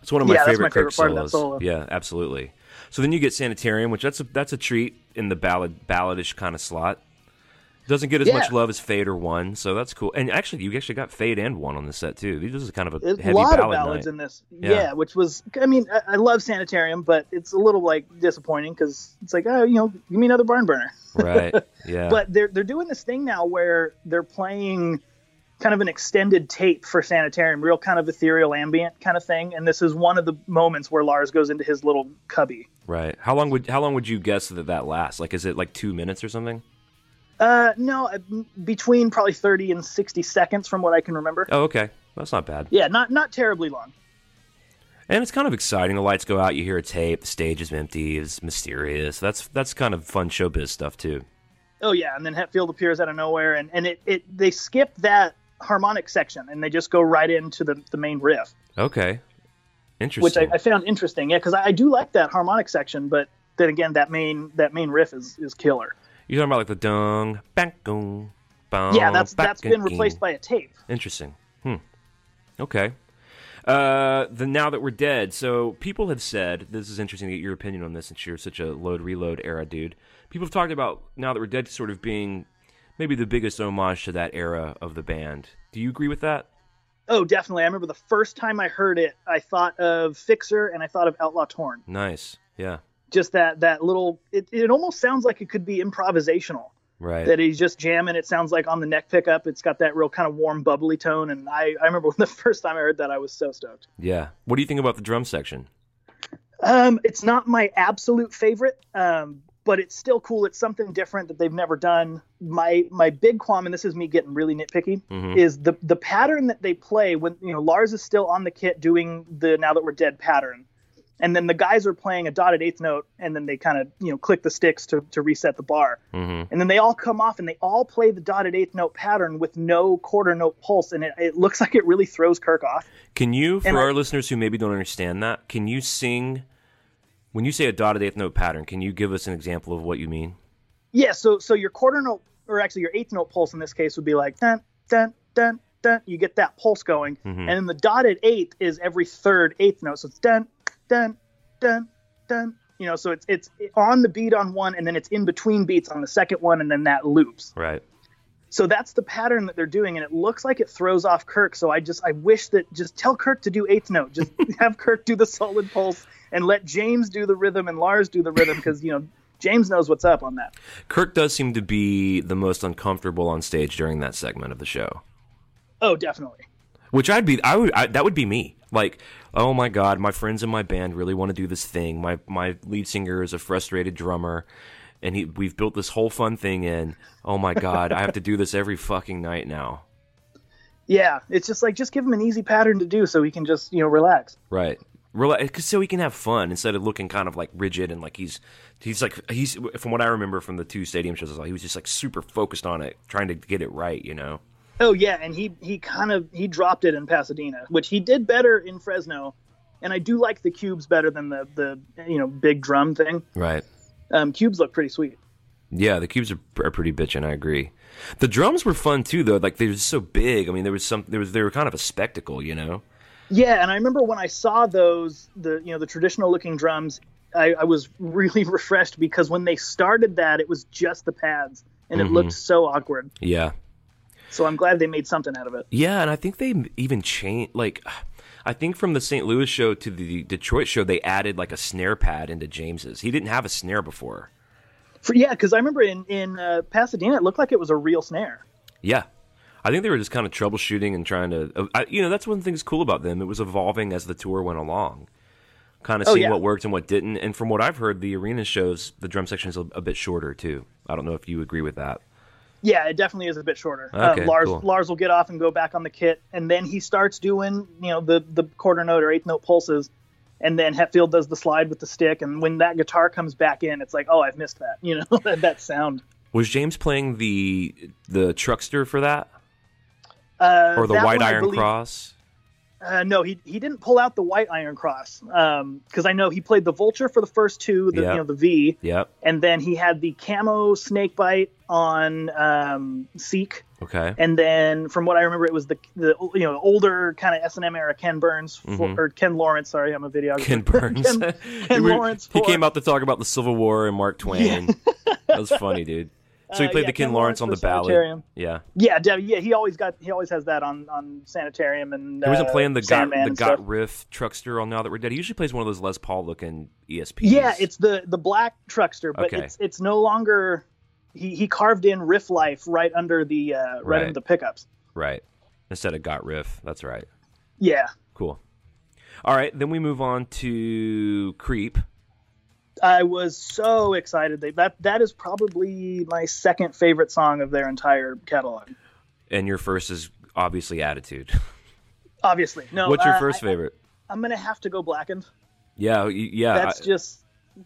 It's one of my yeah, favorite, that's my favorite part solos. Of that solo. Yeah, absolutely. So then you get Sanitarium, which that's a, that's a treat in the ballad balladish kind of slot. Doesn't get as much love as Fade or One, so that's cool. And actually, you actually got Fade and One on the set too. This is kind of a There's heavy a lot of ballads night. in this. Yeah. Yeah. which was, I mean, I, I love Sanitarium, but it's a little like disappointing because it's like, oh, you know, give me another barn burner. right? <laughs> Yeah. But they're they're doing this thing now where they're playing kind of an extended tape for Sanitarium, real kind of ethereal ambient kind of thing. And this is one of the moments where Lars goes into his little cubby. Right. How long would how long would you guess that that lasts? Like, is it like two minutes or something? Uh, no, uh, between probably thirty and sixty seconds from what I can remember. Oh, okay. That's not bad. Yeah, not not terribly long. And it's kind of exciting. The lights go out, you hear a tape, the stage is empty, it's mysterious. That's that's kind of fun showbiz stuff too. Oh yeah, and then Hetfield appears out of nowhere, and and it, it they skip that harmonic section and they just go right into the the main riff, Okay. Interesting. which I, I found interesting. Yeah, because I, I do like that harmonic section, but then again, that main that main riff is is killer. You're talking about like the dung, bang, boom, boom, Yeah, that's that's back been replaced by a tape. Interesting. Hmm. Okay. Uh, the now that we're dead. So people have said this is interesting to get your opinion on this, since you're such a load reload era dude. People have talked about now that we're dead sort of being maybe the biggest homage to that era of the band. Do you agree with that? Oh, definitely. I remember the first time I heard it, I thought of Fixer and I thought of Outlaw Torn. Nice. Yeah. Just that that little. It it almost sounds like it could be improvisational. Right. that he's just jamming. It sounds like on the neck pickup, it's got that real kind of warm, bubbly tone. And I, I remember <laughs> when the first time I heard that, I was so stoked. yeah. What do you think about the drum section? Um, it's not my absolute favorite, um, but it's still cool. It's something different that they've never done. My my big qualm, and this is me getting really nitpicky, Mhm. is the the pattern that they play when you know Lars is still on the kit doing the Now That We're Dead pattern. And then the guys are playing a dotted eighth note, and then they kind of you know click the sticks to, to reset the bar. Mm-hmm. and then they all come off and they all play the dotted eighth note pattern with no quarter note pulse and it, it looks like it really throws kirk off Can you, for And I- our listeners who maybe don't understand that, can you sing when you say a dotted eighth note pattern? Can you give us an example of what you mean? yeah so so your quarter note or actually your eighth note pulse in this case would be like dun dun dun dun you get that pulse going Mhm. and then the dotted eighth is every third eighth note so it's dun dun dun dun you know so it's it's on the beat on one and then it's in between beats on the second one and then that loops Right. So that's the pattern that they're doing, and it looks like it throws off Kirk. So I just I wish that just tell Kirk to do eighth note, just <laughs> have Kirk do the solid pulse, and let James do the rhythm and Lars do the rhythm because you know James knows what's up on that. Kirk does seem to be the most uncomfortable on stage during that segment of the show. Oh, definitely. Which I'd be, I would, I, that would be me. Like, oh my god, my friends in my band really want to do this thing. My my lead singer is a frustrated drummer, and he, we've built this whole fun thing in. Oh my god, I have to do this every fucking night now. Yeah, it's just like just give him an easy pattern to do so he can just you know relax. Right. Rela- 'cause so he can have fun instead of looking kind of like rigid and like he's he's like he's from what I remember from the two stadium shows, he was just like super focused on it, trying to get it right. You know. Oh yeah, and he he kind of he dropped it in Pasadena, which he did better in Fresno, and I do like the cubes better than the the you know big drum thing. Right. Um, cubes look pretty sweet. Yeah, the cubes are, are pretty bitchin'. I agree. The drums were fun too, though. Like they were so big. I mean, there was some. There was they were kind of a spectacle, you know. Yeah, and I remember when I saw those, the you know the traditional looking drums, I, I was <laughs> really refreshed because when they started that, it was just the pads, and it looked so awkward. Yeah, So I'm glad they made something out of it. yeah, and I think they even changed. Like, I think from the St. Louis show to the Detroit show, they added like a snare pad into James's. He didn't have a snare before. For, yeah, because I remember in in uh, Pasadena, it looked like it was a real snare. Yeah. I think they were just kind of troubleshooting and trying to, uh, I, you know, that's one thing that's cool about them. It was evolving as the tour went along, kind of Oh, seeing yeah. what worked and what didn't. And from what I've heard, the arena shows the drum section is a, a bit shorter too. I don't know if you agree with that. Yeah, it definitely is a bit shorter. Okay, uh, Lars cool. Lars will get off and go back on the kit, and then he starts doing you know the the quarter note or eighth note pulses, and then Hetfield does the slide with the stick, and when that guitar comes back in, it's like oh I've missed that you know that, <laughs> that sound. Was James playing the the truckster for that Uh, or the that white one, iron believe- cross? Uh, no, he he didn't pull out the white Iron Cross because I know he played the Vulture for the first two, the Yeah. you know the V, Yep. and then he had the camo snake bite on um, Seek, Okay. and then from what I remember, it was the the you know older kind of S and M era Ken Burns for, or Ken Lawrence. Sorry, I'm a videographer. Mm-hmm. Ken Burns. <laughs> Ken, Ken <laughs> Lawrence. He for- came out to talk about the Civil War and Mark Twain. that was funny, dude. So he Uh, played yeah, the Ken, Ken Lawrence Lawrence on the ballad. Sanitarium. Yeah. Yeah, yeah, he always got he always has that on on Sanitarium and. He wasn't uh, playing the got the got riff truckster on Now That We're Dead. He usually plays one of those Les Paul looking ESPs. Yeah, it's the the black truckster, but Okay. it's it's no longer. He, he carved in riff life right under the uh, right, Right. under the pickups. right instead of got riff. That's right. Yeah, Cool. All right, then we move on to Creep. I was so excited. They, that that is probably my second favorite song of their entire catalog. And your first is obviously Attitude. Obviously, no. What's your first I, favorite? I'm gonna have to go blackened. Yeah, yeah. That's I- just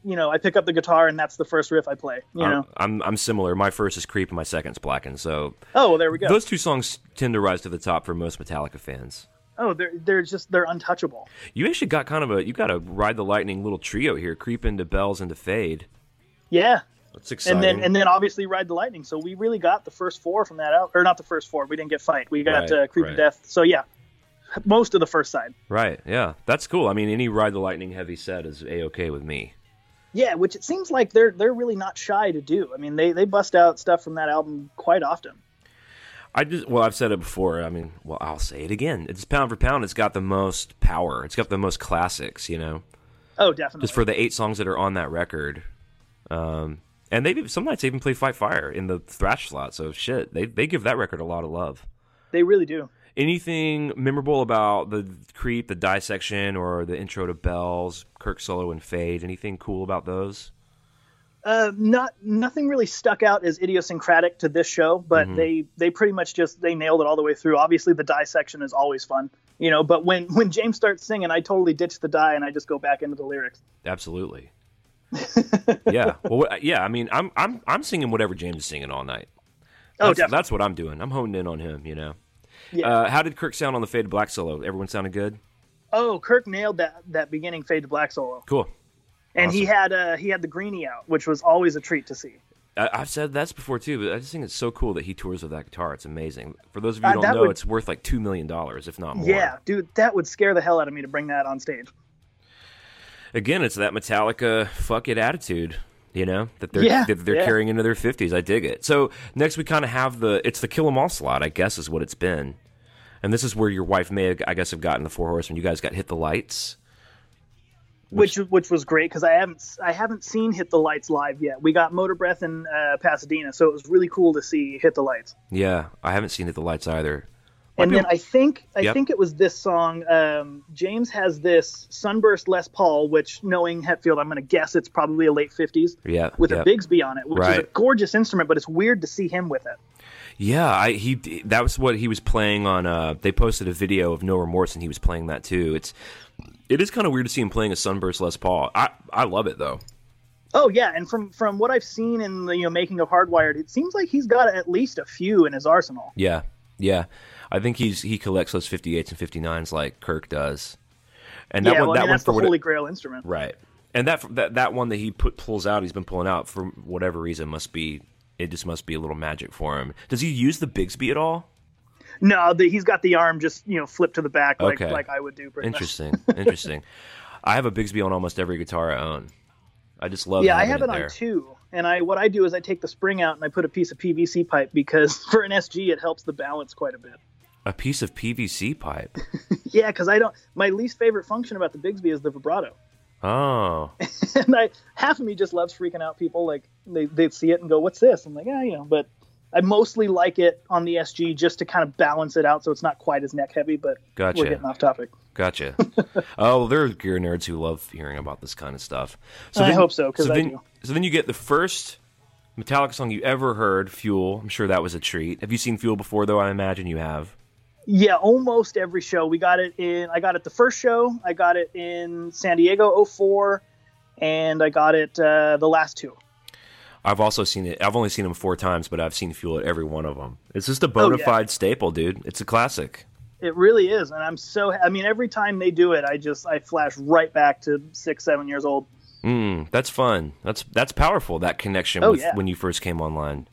you know I pick up the guitar and that's the first riff I play. You know. I'm I'm similar. My first is Creep and my second's Blackened. So oh, well, there we go. those two songs tend to rise to the top for most Metallica fans. Oh, they're they're just they're untouchable. You actually got kind of a you got a ride the lightning little trio here, Creep into Bells into Fade. Yeah. That's exciting. and then and then obviously ride the lightning. So we really got the first four from that out, or not the first four. We didn't get fight. We got Right, uh, creep right. death. So yeah, most of the first side. right, yeah, that's cool. I mean, any ride the lightning heavy set is a okay with me. Yeah, which it seems like they're they're really not shy to do. I mean, they they bust out stuff from that album quite often. I just well, I've said it before. I mean, well, I'll say it again. It's pound for pound. It's got the most power. It's got the most classics. You know, Oh, definitely. just for the eight songs that are on that record. Um, and they some nights they even play Fight Fire in the thrash slot. So shit, they they give that record a lot of love. they really do. Anything memorable about the creep, the dissection, or the intro to Bells, Kirk solo and Fade? Anything cool about those? Uh, not nothing really stuck out as idiosyncratic to this show, but Mm-hmm. they they pretty much just they nailed it all the way through. Obviously, the dissection is always fun, you know. But when when James starts singing, I totally ditch the die and I just go back into the lyrics. Absolutely. <laughs> yeah. Well, yeah. I mean, I'm I'm I'm singing whatever James is singing all night. Oh, That's, definitely. that's what I'm doing. I'm honing in on him. You know. Yeah. Uh, how did Kirk sound on the Fade to Black solo? Everyone sounded good. Oh, Kirk nailed that that beginning fade to black solo, Cool. And he had uh he had the Greeny out, which was always a treat to see. I, I've said that's before too, but I just think it's so cool that he tours with that guitar. It's amazing. For those of you Uh, who don't know, would- it's worth like two million dollars, if not more. Yeah, dude, that would scare the hell out of me to bring that on stage. Again, it's that Metallica fuck it attitude. You know that they're Yeah, that they're yeah. carrying into their fifties. I dig it. So next we kind of have the it's the Kill 'Em All slot. I guess is what it's been, and this is where your wife may have, I guess have gotten the Four Horsemen. You guys got hit the lights. Which which was great because I haven't I haven't seen Hit the Lights live yet. We got Motor Breath in uh, Pasadena, so it was really cool to see Hit the Lights. Yeah, I haven't seen hit the lights either. Might And be- then I think I Yep. think it was this song. Um, James has this Sunburst Les Paul, which knowing Hetfield, I'm going to guess it's probably a late 50s yeah, with yeah. a Bigsby on it, which is a gorgeous instrument, but it's weird to see him with it. Yeah, I he that was what he was playing on. Uh, they posted a video of No Remorse, and he was playing that too. It's it is kind of weird to see him playing a Sunburst Les Paul. I I love it though. Oh yeah, and from from what I've seen in the you know making of Hardwired, it seems like he's got at least a few in his arsenal. Yeah, yeah. I think he's he collects those 58s and 59s like Kirk does. And that yeah, one, well, that I mean, one that's the holy it, grail instrument. right. And that that that one that he put pulls out, he's been pulling out for whatever reason must be it just must be a little magic for him. Does he use the Bigsby at all? No, the, he's got the arm just you know flipped to the back like Okay. like I would do. Interesting, interesting. I have a Bigsby on almost every guitar I own. I just love. Yeah, I have it there. on two, and I what I do is I take the spring out and I put a piece of PVC pipe because <laughs> for an SG it helps the balance quite a bit. A piece of PVC pipe. <laughs> Yeah, because I don't. My least favorite function about the Bigsby is the vibrato, Oh, <laughs> and I half of me just loves freaking out people. Like they they see it and go, "What's this?" I'm like, "Yeah, you know," but. I mostly like it on the SG just to kind of balance it out so it's not quite as neck heavy, but Gotcha. we're getting off topic. gotcha. <laughs> oh, there are gear nerds who love hearing about this kind of stuff. So I then- hope so. I then, do. So then you get the first Metallica song you ever heard, "Fuel." I'm sure that was a treat. Have you seen Fuel before, though? I imagine you have. Yeah, almost every show. We got it in. I got it the first show. I got it in San Diego 04, and I got it uh, the last two. I've also seen it. I've only seen them four times, but I've seen Fuel at every one of them. It's just a bona Oh, yeah. fide staple, dude. It's a classic. It really is, and I'm so. I mean, every time they do it, I just I flash right back to six, seven years old. Mm, that's fun. That's that's powerful. That connection Oh, with yeah. when you first came online.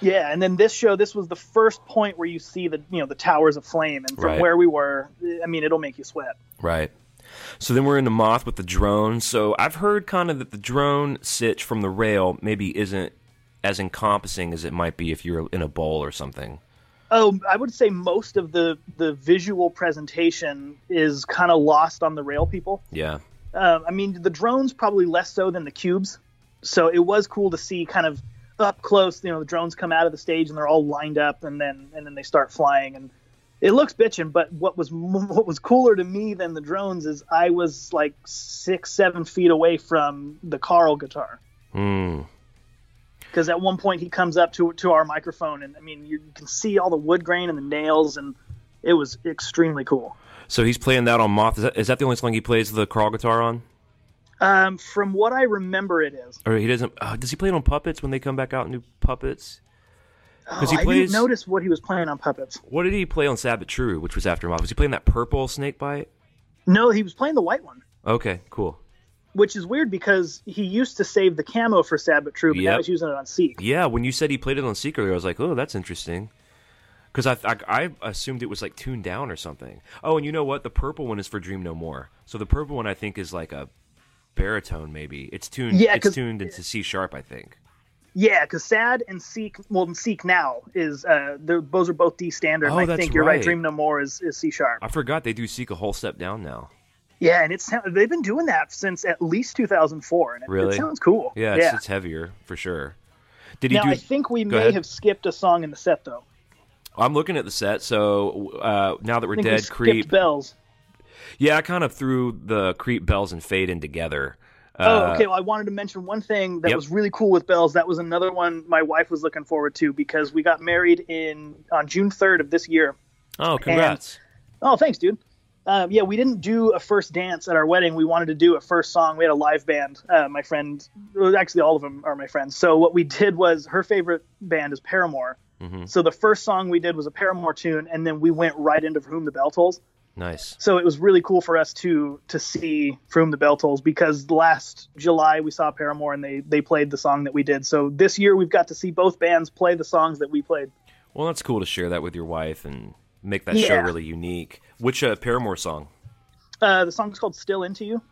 Yeah, and then this show, this was the first point where you see the you know the towers of flame, and from Right. where we were, I mean, it'll make you sweat. Right. So then we're in the moth with the drone. So I've heard kind of that the drone sitch from the rail maybe isn't as encompassing as it might be if you're in a bowl or something. Oh, I would say most of the the visual presentation is kind of lost on the rail people. Yeah. Um, I mean, the drones probably less so than the cubes. So it was cool to see kind of up close. You know, the drones come out of the stage and they're all lined up, and then and then they start flying, and it looks bitchin'. But what was <laughs> what was cooler to me than the drones is I was like six, seven feet away from the Carl guitar. Hmm. Because at one point he comes up to to our microphone, and I mean, you can see all the wood grain and the nails, and it was extremely cool. So he's playing that on moth. Is that, is that the only song he plays the Carl guitar on? Um, from what I remember, it is. Or he doesn't? Uh, does he play it on puppets when they come back out and do puppets? Oh, he I plays- didn't notice what he was playing on puppets. What did he play on Sad But True, which was after moth? Was he playing that purple snake bite? No, he was playing the white one, Okay, cool. which is weird because he used to save the camo for Sad But True, but now Yep. he's using it on Seek. Yeah, when you said he played it on Secret, I was like, oh, that's interesting. Because I, I I assumed it was like tuned down or something. Oh, and you know what? The purple one is for Dream No More. So the purple one I think is like a baritone, maybe. It's tuned. Yeah, it's tuned into C sharp, I think. Yeah, because Sad and Seek, well, and Seek now is uh, those are both D standard. Oh, and I that's think you're right. right. Dream No More is, is C sharp. I forgot they do seek a whole step down now. Yeah, and it's they've been doing that since at least 2004, and it, Really? it sounds cool. Yeah, it's, yeah. it's heavier for sure. Did he now do? I think we Go may ahead. have skipped a song in the set though. I'm looking at the set. So uh, now that we're we dead, skipped creep. bells. Yeah, I kind of threw the creep bells and fade in together. Oh, Uh, okay. Well, I wanted to mention one thing that Yep. was really cool with bells. That was another one my wife was looking forward to because we got married in on June 3rd of this year. Oh, congrats! Oh, thanks, dude. Um, yeah, we didn't do a first dance at our wedding. We wanted to do a first song. We had a live band. Uh, my friend, actually, all of them are my friends. So what we did was her favorite band is Paramore. Mm-hmm. So the first song we did was a Paramore tune, and then we went right into For Whom the Bell Tolls. Nice. So it was really cool for us to to see For Whom the Bell Tolls because last July we saw Paramore and they they played the song that we did. So this year we've got to see both bands play the songs that we played. Well, that's cool to share that with your wife and make that show really unique. Which uh, Paramore song? Uh, the song's called Still Into You.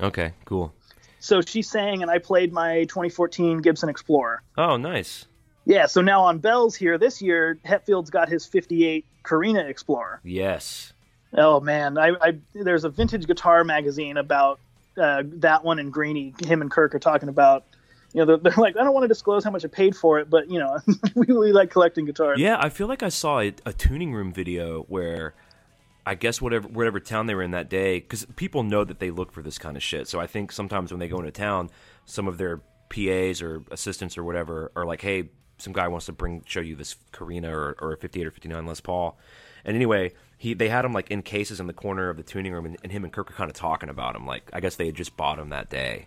Okay, cool. So she sang and I played my 2014 Gibson Explorer. Oh, nice. Yeah, so now on Bells here this year, Hetfield's got his 58 Korina Explorer. Yes. Oh man, I, I there's a vintage guitar magazine about uh, that one and Greeny. Him and Kirk are talking about. You know, they're, they're like, I don't want to disclose how much I paid for it, but you know, <laughs> we really like collecting guitars. Yeah, I feel like I saw a, a tuning room video where I guess whatever whatever town they were in that day, because people know that they look for this kind of shit. So I think sometimes when they go into town, some of their PAs or assistants or whatever are like, "Hey, some guy wants to bring show you this Korina or, or a 58 or 59 Les Paul." And anyway, he they had him like in cases in the corner of the tuning room, and, and him and Kirk are kind of talking about him. Like I guess they had just bought him that day.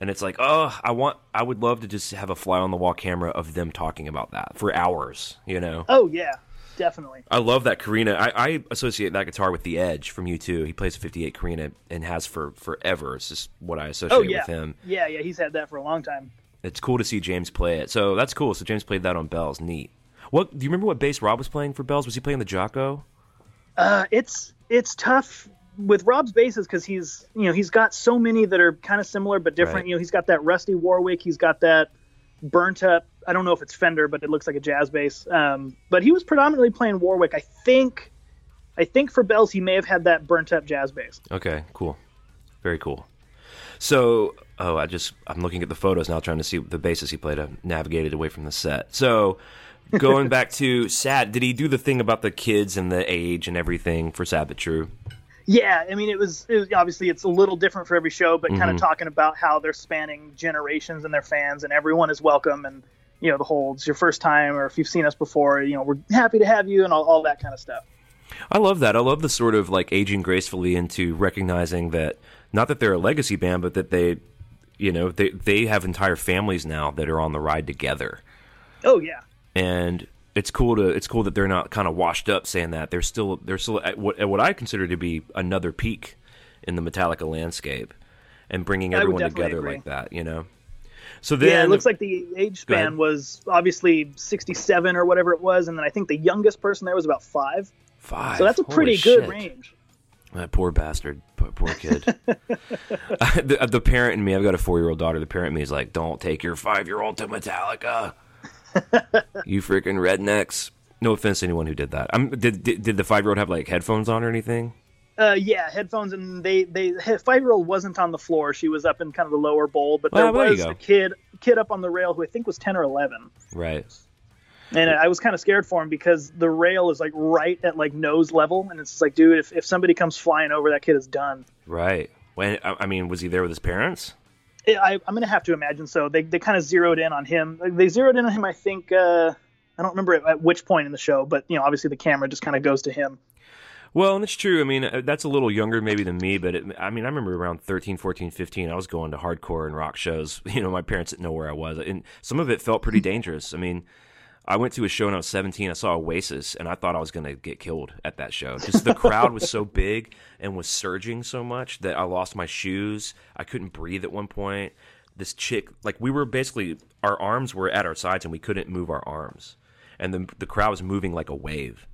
And it's like, oh, I want, I would love to just have a fly on the wall camera of them talking about that for hours, you know? Oh yeah, definitely. I love that Korina. I, I associate that guitar with the Edge from U2. He plays a 58 Korina and has for forever. It's just what I associate Oh yeah, with him. yeah, yeah. He's had that for a long time. It's cool to see James play it. So that's cool. So James played that on Bells. Neat. What do you remember? What bass Rob was playing for Bells? Was he playing the Jaco? Uh, it's it's tough with Rob's basses because he's you know he's got so many that are kind of similar but different. Right. You know, he's got that rusty Warwick. He's got that burnt up. I don't know if it's Fender, but it looks like a jazz bass. Um, but he was predominantly playing Warwick. I think. I think for Bells he may have had that burnt up jazz bass. Okay, cool. Very cool. So, oh, I just I'm looking at the photos now, trying to see the basses he played. I navigated away from the set. So, going back to Sad, did he do the thing about the kids and the age and everything for Sad but True? Yeah, I mean, it was, it was obviously it's a little different for every show, but kind Mm-hmm. of talking about how they're spanning generations and their fans, and everyone is welcome, and you know the whole it's your first time, or if you've seen us before, you know we're happy to have you, and all, all that kind of stuff. I love that. I love the sort of like aging gracefully into recognizing that not that they're a legacy band, but that they, you know, they they have entire families now that are on the ride together. Oh yeah, and it's cool to it's cool that they're not kind of washed up saying that they're still they're still at what, at what I consider to be another peak in the Metallica landscape and bringing I everyone together agree. like that, you know. So then yeah, it looks like the age span was obviously 67 or whatever it was, and then I think the youngest person there was about five. five. So that's a Holy pretty good range. That poor bastard, poor, poor kid. <laughs> <laughs> the, the parent in me, I've got a four-year-old daughter. The parent in me is like, "Don't take your five-year-old to Metallica, <laughs> you freaking rednecks." No offense to anyone who did that. I'm, did, did did the five-year-old have like headphones on or anything? Uh, yeah, headphones, and they they five year old wasn't on the floor. She was up in kind of the lower bowl, but there Well, was go. a kid kid up on the rail who I think was 10 or 11. Right. And I was kind of scared for him because the rail is like right at like nose level, and it's just like, dude, if, if somebody comes flying over, that kid is done. Right. When I I mean, was he there with his parents? I, I- I'm gonna have to imagine so. They they kind of zeroed in on him. They zeroed in on him. I think uh, I don't remember at, at which point in the show, but you know, obviously the camera just kind of goes to him. Well, and it's true. I mean, uh, that's a little younger maybe than me, but it, I mean, I remember around 13, 14, 15, I was going to hardcore and rock shows. <laughs> You know, my parents didn't know where I was. And some of it felt pretty dangerous. I mean, I went to a show when I was 17. I saw Oasis, and I thought I was going to get killed at that show. Just the crowd was so big and was surging so much that I lost my shoes. I couldn't breathe at one point. This chick, like, we were basically, our arms were at our sides and we couldn't move our arms. And the, the crowd was moving like a wave.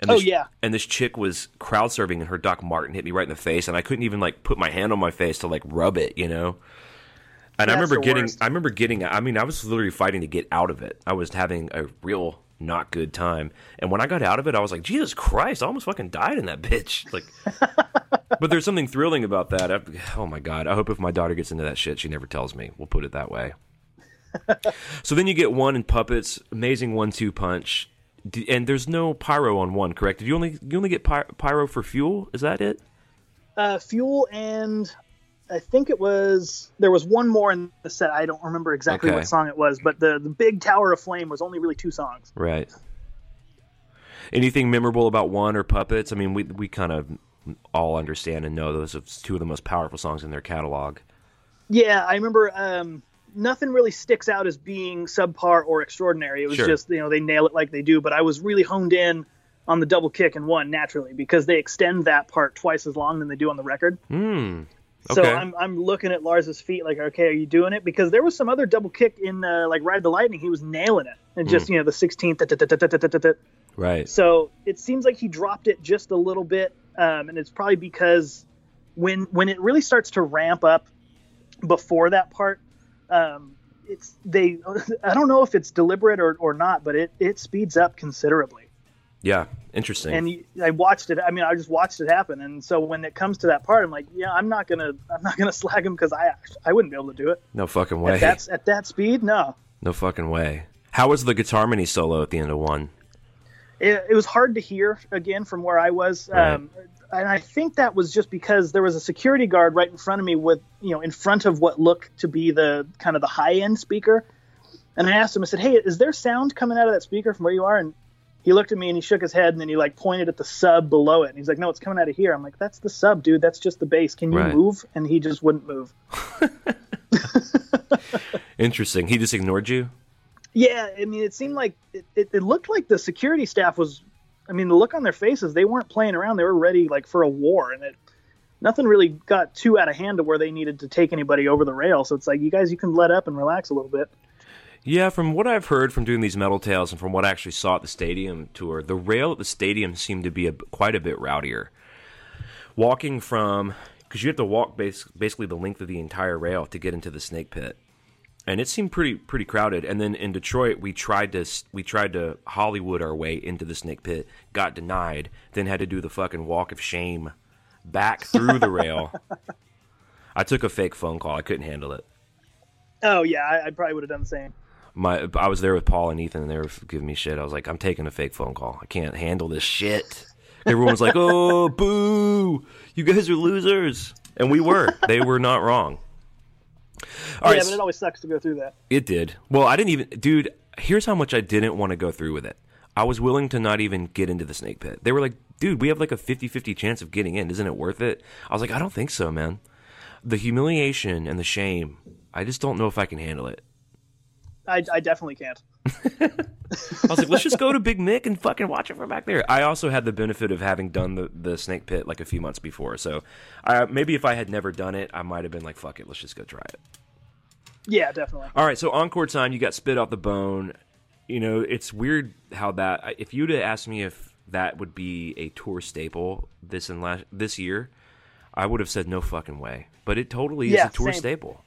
And Oh, this, yeah. And this chick was crowd surfing, and her Doc Martin hit me right in the face, and I couldn't even like put my hand on my face to like rub it, you know. And I remember getting. I remember getting, I mean, I was literally fighting to get out of it. I was having a real not good time, and when I got out of it, I was like, Jesus Christ, I almost fucking died in that bitch. <laughs> Like, but there's something thrilling about that. I, oh my god, I hope if my daughter gets into that shit, she never tells me. We'll put it that way. <laughs> so then you get one in puppets, amazing one-two punch, and there's no pyro on one. Correct? Did you only you only get py- pyro for fuel? Is that it? Uh, fuel and I think it was there was one more in the set. I don't remember exactly Okay. what song it was, but the the big Tower of Flame was only really two songs. Right. Anything memorable about one or puppets? I mean, we we kind of all understand and know those are two of the most powerful songs in their catalog. Yeah, I remember. Um, nothing really sticks out as being subpar or extraordinary. It was Sure. just you know they nail it like they do. But I was really honed in on the double kick and one naturally because they extend that part twice as long than they do on the record. Hmm. So Okay. I'm I'm looking at Lars's feet like, okay, are you doing it? Because there was some other double kick in uh, like Ride the Lightning. He was nailing it, and just you know the 16th. Right. So it seems like he dropped it just a little bit, um, and it's probably because when when it really starts to ramp up before that part, um, it's they. <laughs> I don't know if it's deliberate or, or not, but it it speeds up considerably. Yeah. Interesting. And I watched it. I mean, I just watched it happen, and so when it comes to that part, I'm like, yeah, I'm not gonna <laughs> I'm not gonna slag him because I I wouldn't be able to do it no fucking way. at that at that speed. No. No fucking way. How was the guitar mini solo at the end of one? it, it was hard to hear again from where I was. Right. Um, and I think that was just because there was a security guard right in front of me with, you know, in front of what looked to be the kind of the high end speaker. And I asked him, I said, Hey, is there sound coming out of that speaker from where you are? And he looked at me and he shook his head and then he like pointed at the sub below it. And he's like, No, it's coming out of here. I'm like, That's the sub, dude. That's just the bass. Can you Right. move? And he just wouldn't move. <laughs> <laughs> Interesting. He just ignored you. Yeah, I mean, it seemed like it, it, it looked like the security staff was. I mean, the look on their faces, they weren't playing around. They were ready, like for a war, and it nothing really got too out of hand to where they needed to take anybody over the rail. So it's like, you guys, you can let up and relax a little bit. Yeah, from what I've heard from doing these metal tales and from what I actually saw at the stadium tour, the rail at the stadium seemed to be a, quite a bit rowdier. Walking from because you have to walk base, basically the length of the entire rail to get into the snake pit, and it seemed pretty pretty crowded. And then in Detroit, we tried to we tried to Hollywood our way into the snake pit, got denied, then had to do the fucking walk of shame back through the rail. <laughs> I took a fake phone call. I couldn't handle it. Oh yeah, I, I probably would have done the same. My I was there with Paul and Ethan, and they were giving me shit. I was like, I'm taking a fake phone call. I can't handle this shit. Everyone was like, <laughs> "Oh, boo! You guys are losers," and we were. They were not wrong. All yeah, right, but it always sucks to go through that. it did. Well, I didn't even, dude. Here's how much I didn't want to go through with it. I was willing to not even get into the snake pit. They were like, "Dude, we have like a 50-50 chance of getting in. Isn't it worth it?" I was like, "I don't think so, man. The humiliation and the shame. I just don't know if I can handle it." I, I definitely can't. <laughs> I was like, let's just go to Big Mick and fucking watch it from back there. I also had the benefit of having done the, the Snake Pit like a few months before, so uh, maybe if I had never done it, I might have been like, fuck it, let's just go try it. Yeah, definitely. All right, so encore time, you got spit off the bone. You know, it's weird how that. If you'd have asked me if that would be a tour staple this and last this year, I would have said no fucking way. But it totally Yeah, is a tour same. staple.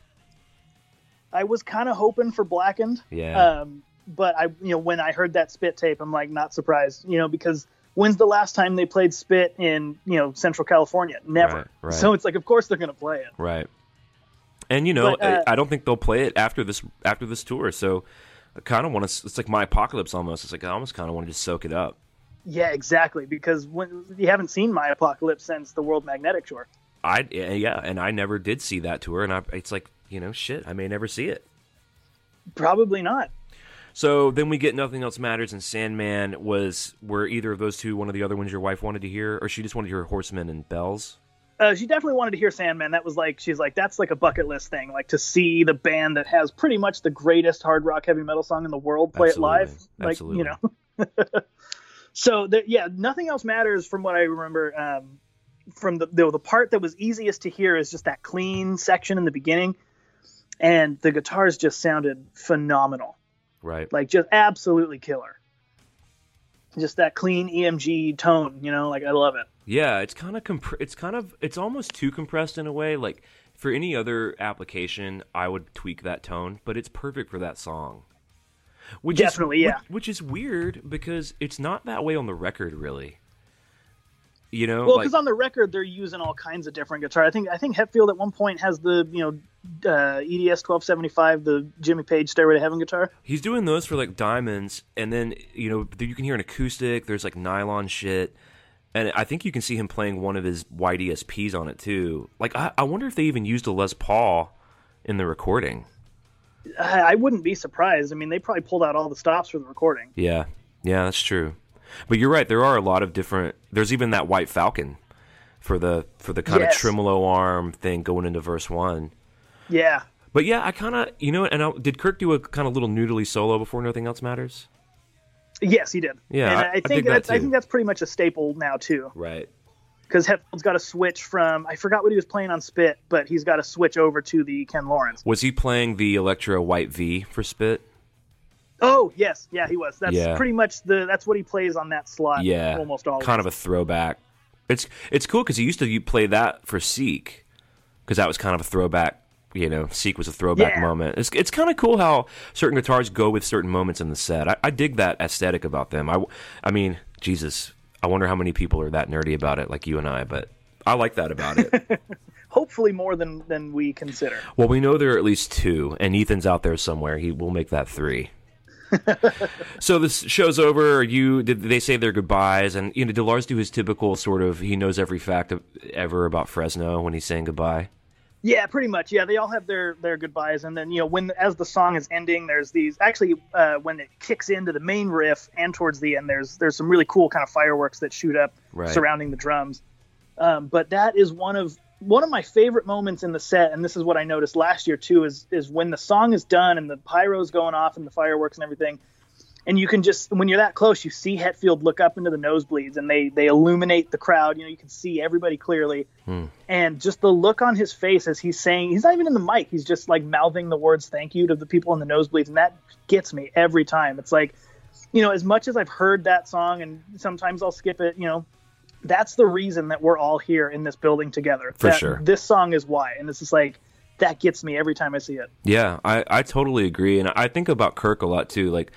I was kind of hoping for Blackened. Yeah. Um, but I, you know, when I heard that Spit tape, I'm like not surprised. You know, because when's the last time they played Spit in you know Central California? Never. Right, right. So it's like, of course they're gonna play it. Right. And you know, But, uh, I, I don't think they'll play it after this after this tour. So I kind of want to. It's like my apocalypse almost. It's like I almost kind of want to just soak it up. Yeah, exactly. Because when you haven't seen My Apocalypse since the World Magnetic Tour. I yeah, and I never did see that tour, and I, it's like you know, shit, I may never see it. Probably not. So then we get nothing else matters, and Sandman was were either of those two one of the other ones your wife wanted to hear, or she just wanted to hear Horsemen and Bells. Uh, she definitely wanted to hear Sandman. That was like she's like that's like a bucket list thing, like to see the band that has pretty much the greatest hard rock heavy metal song in the world play Absolutely. it live. Like Absolutely. you know. <laughs> so the, yeah, nothing else matters from what I remember. Um, from the, the the part that was easiest to hear is just that clean section in the beginning, and the guitars just sounded phenomenal, Right. like just absolutely killer. Just that clean EMG tone, you know, like I love it. Yeah, it's kind of comp- it's kind of it's almost too compressed in a way. Like for any other application, I would tweak that tone, but it's perfect for that song. Which Definitely, is, yeah. Which, which is weird because it's not that way on the record, really. You know, Well, like because on the record they're using all kinds of different guitar. I think I think Hetfield at one point has the you know uh, EDS twelve seventy five, the Jimmy Page Stairway to Heaven guitar. he's doing those for like diamonds, and then you know you can hear an acoustic. There's like nylon shit, and I think you can see him playing one of his white ESPs on it too. Like I, I wonder if they even used a Les Paul in the recording. I, I wouldn't be surprised. I mean, they probably pulled out all the stops for the recording. Yeah, yeah, that's true. But you're right. There are a lot of different. There's even that White Falcon for the for the kind Yes. of tremolo arm thing going into verse one. Yeah, But yeah, I kind of you know. And I, did Kirk do a kind of little noodly solo before Nothing Else Matters? yes, he did. Yeah, and I- I, I dig think that that's, I think that's pretty much a staple now too. Right. Because Hetfield's got to switch from I forgot what he was playing on Spit, but he's got to switch over to the Ken Lawrence. Was he playing the Electro White V for Spit? Oh yes, yeah, he was. That's Yeah. pretty much the that's what he plays on that slot. Yeah, almost always. Kind of a throwback. It's it's cool because he used to play that for Seek because that was kind of a throwback. You know, Seek was a throwback Yeah. moment. It's it's kind of cool how certain guitars go with certain moments in the set. I, I dig that aesthetic about them. I I mean, Jesus, I wonder how many people are that nerdy about it, like you and I. But I like that about it. <laughs> Hopefully more than than we consider. well, we know there are at least two, and Ethan's out there somewhere. He will make that three. So this show's over. You did they say their goodbyes, and you know did Lars do his typical sort of he knows every fact of, ever about Fresno when he's saying goodbye. Yeah, pretty much. Yeah, they all have their their goodbyes, and then you know when as the song is ending, there's these actually uh, when it kicks into the main riff and towards the end, there's there's some really cool kind of fireworks that shoot up Right. surrounding the drums. Um, but that is one of one of my favorite moments in the set, and this is what I noticed last year too, is is when the song is done and the pyro's going off and the fireworks and everything, and you can just when you're that close, you see Hetfield look up into the nosebleeds and they they illuminate the crowd. You know, you can see everybody clearly, hmm. and just the look on his face as he's saying he's not even in the mic, he's just like mouthing the words "thank you" to the people in the nosebleeds, and that gets me every time. It's like, you know, as much as I've heard that song and sometimes I'll skip it, you know. That's the reason that we're all here in this building together. For That- sure. This song is why. And it's just like, that gets me every time I see it. Yeah, I, I totally agree, and I think about Kirk a lot too. Like,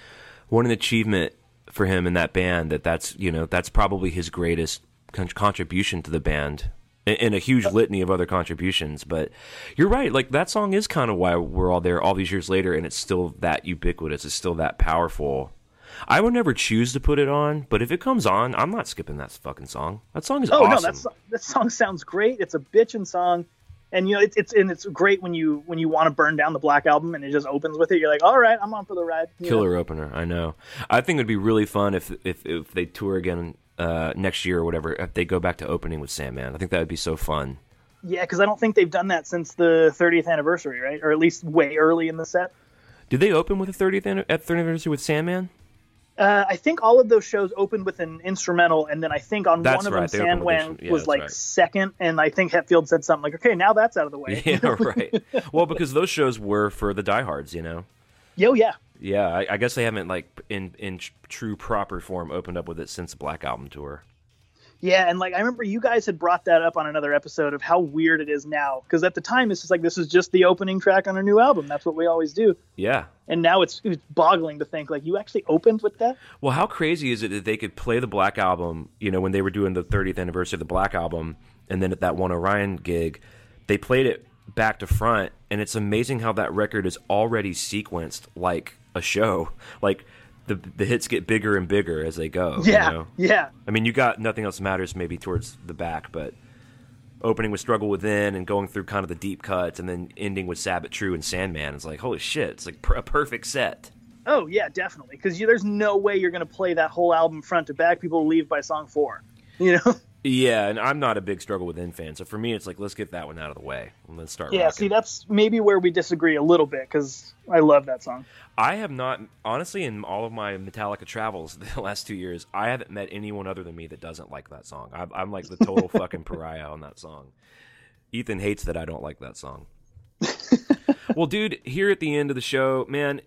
what an achievement for him in that band. That that's you know that's probably his greatest con- contribution to the band, in, in a huge litany of other contributions. But you're right. Like that song is kind of why we're all there all these years later, and it's still that ubiquitous. It's still that powerful. I would never choose to put it on, but if it comes on, I'm not skipping that fucking song. That song is Oh awesome. no, that's that song sounds great. It's a bitchin' song, and you know it's it's and it's great when you when you want to burn down the Black album and it just opens with it. You're like, all right, I'm on for the ride. You know? killer opener. I know. I think it'd be really fun if if if they tour again uh, next year or whatever. If they go back to opening with Sandman, I think that would be so fun. Yeah, because I don't think they've done that since the 30th anniversary, right? Or at least way early in the set. Did they open with a 30th an- at 30th anniversary with Sandman? Uh, I think all of those shows opened with an instrumental, and then I think on That's one of right, them, with yeah, was like right. second, and I think Hetfield said something like, "Okay, now that's out of the way." <laughs> Yeah, <laughs> right. well, because those shows were for the diehards, you know. Yo, yeah, Yeah, I, I guess they haven't like in in true proper form opened up with it since the Black Album tour. Yeah, and like I remember you guys had brought that up on another episode of how weird it is now, because at the time it's just like this is just the opening track on a new album. That's what we always do, Yeah. and now it's, it's boggling to think like you actually opened with that. Well, how crazy is it that they could play the Black Album, you know, when they were doing the 30th anniversary of the Black Album, and then at that one Orion gig, they played it back to front, and it's amazing how that record is already sequenced like a show. <laughs> Like the the hits get bigger and bigger as they go. you Yeah, know? yeah, I mean, you got nothing else matters maybe towards the back, but opening with Struggle Within and going through kind of the deep cuts, and then ending with Sad But True and Sandman. It's like holy shit! It's like a perfect set. oh yeah, definitely, because there's no way you're gonna play that whole album front to back. People will leave by song four, you know. <laughs> Yeah, and I'm not a big Struggle Within fan, so for me, it's like let's get that one out of the way and let's start. Yeah, rocking. see, that's maybe where we disagree a little bit because I love that song. I have not honestly in all of my Metallica travels <laughs> the last two years, I haven't met anyone other than me that doesn't like that song. I'm, I'm like the total <laughs> fucking pariah on that song. Ethan hates that I don't like that song. <laughs> well, dude, here at the end of the show, man,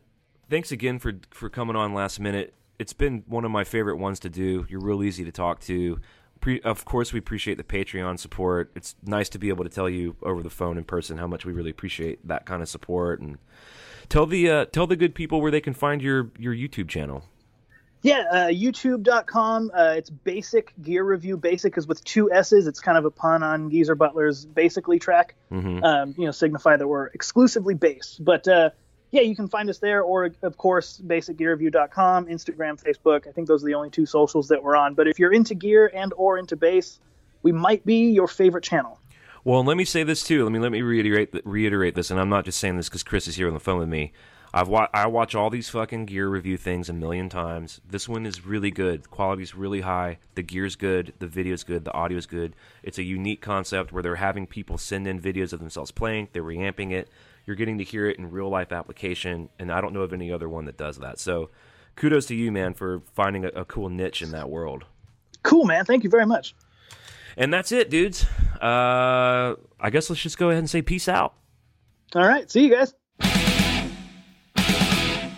thanks again for for coming on last minute. It's been one of my favorite ones to do. You're real easy to talk to. Pre- of course, we appreciate the Patreon support. It's nice to be able to tell you over the phone in person how much we really appreciate that kind of support and tell the uh, tell the good people where they can find your your YouTube channel. Yeah, uh, YouTube.com. Uh, it's Bassic Gear Review. Bassic is with two S's. It's kind of a pun on Geezer Butler's Bassically track. Mm-hmm. Um, you know, signify that we're exclusively bass. But uh, yeah, you can find us there, or of course, BassicGearReview.com, Instagram, Facebook. I think those are the only two socials that we're on. But if you're into gear and or into bass, we might be your favorite channel. Well, let me say this too. Let me let me reiterate reiterate this, and I'm not just saying this because Chris is here on the phone with me. I've wa- I watch all these fucking gear review things a million times. This one is really good. The quality's really high. The gear's good. The video's good. The audio's good. It's a unique concept where they're having people send in videos of themselves playing. They're reamping it. You're getting to hear it in real life application, and I don't know of any other one that does that. So, kudos to you, man, for finding a, a cool niche in that world. Cool, man. Thank you very much. And that's it, dudes. Uh, I guess let's just go ahead and say peace out. All right. See you guys.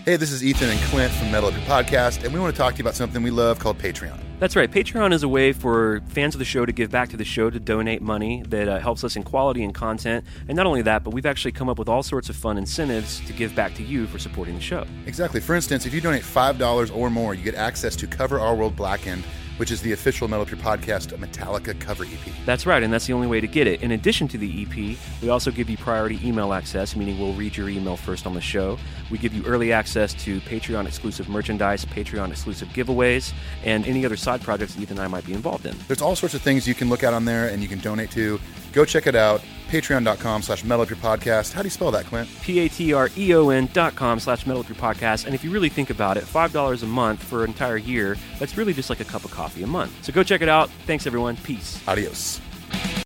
Hey, this is Ethan and Clint from Metal Up Your Podcast, and we want to talk to you about something we love called Patreon. That's right. Patreon is a way for fans of the show to give back to the show to donate money that uh, helps us in quality and content. And not only that, but we've actually come up with all sorts of fun incentives to give back to you for supporting the show. Exactly. For instance, if you donate $5 or more, you get access to Cover Our World Blackened, which is the official Metal Up Your Podcast Metallica cover EP. That's right, and that's the only way to get it. In addition to the EP, we also give you priority email access, meaning we'll read your email first on the show. We give you early access to Patreon exclusive merchandise, Patreon exclusive giveaways, and any other side projects that Ethan and I might be involved in. There's all sorts of things you can look at on there and you can donate to. Go check it out. Patreon.com slash Metal Up Your Podcast. How do you spell that, Clint? P-A-T-R-E-O-N E dot com slash metal up your podcast. And if you really think about it, $5 a month for an entire year, that's really just like a cup of coffee a month. So go check it out. Thanks, everyone. Peace. Adios.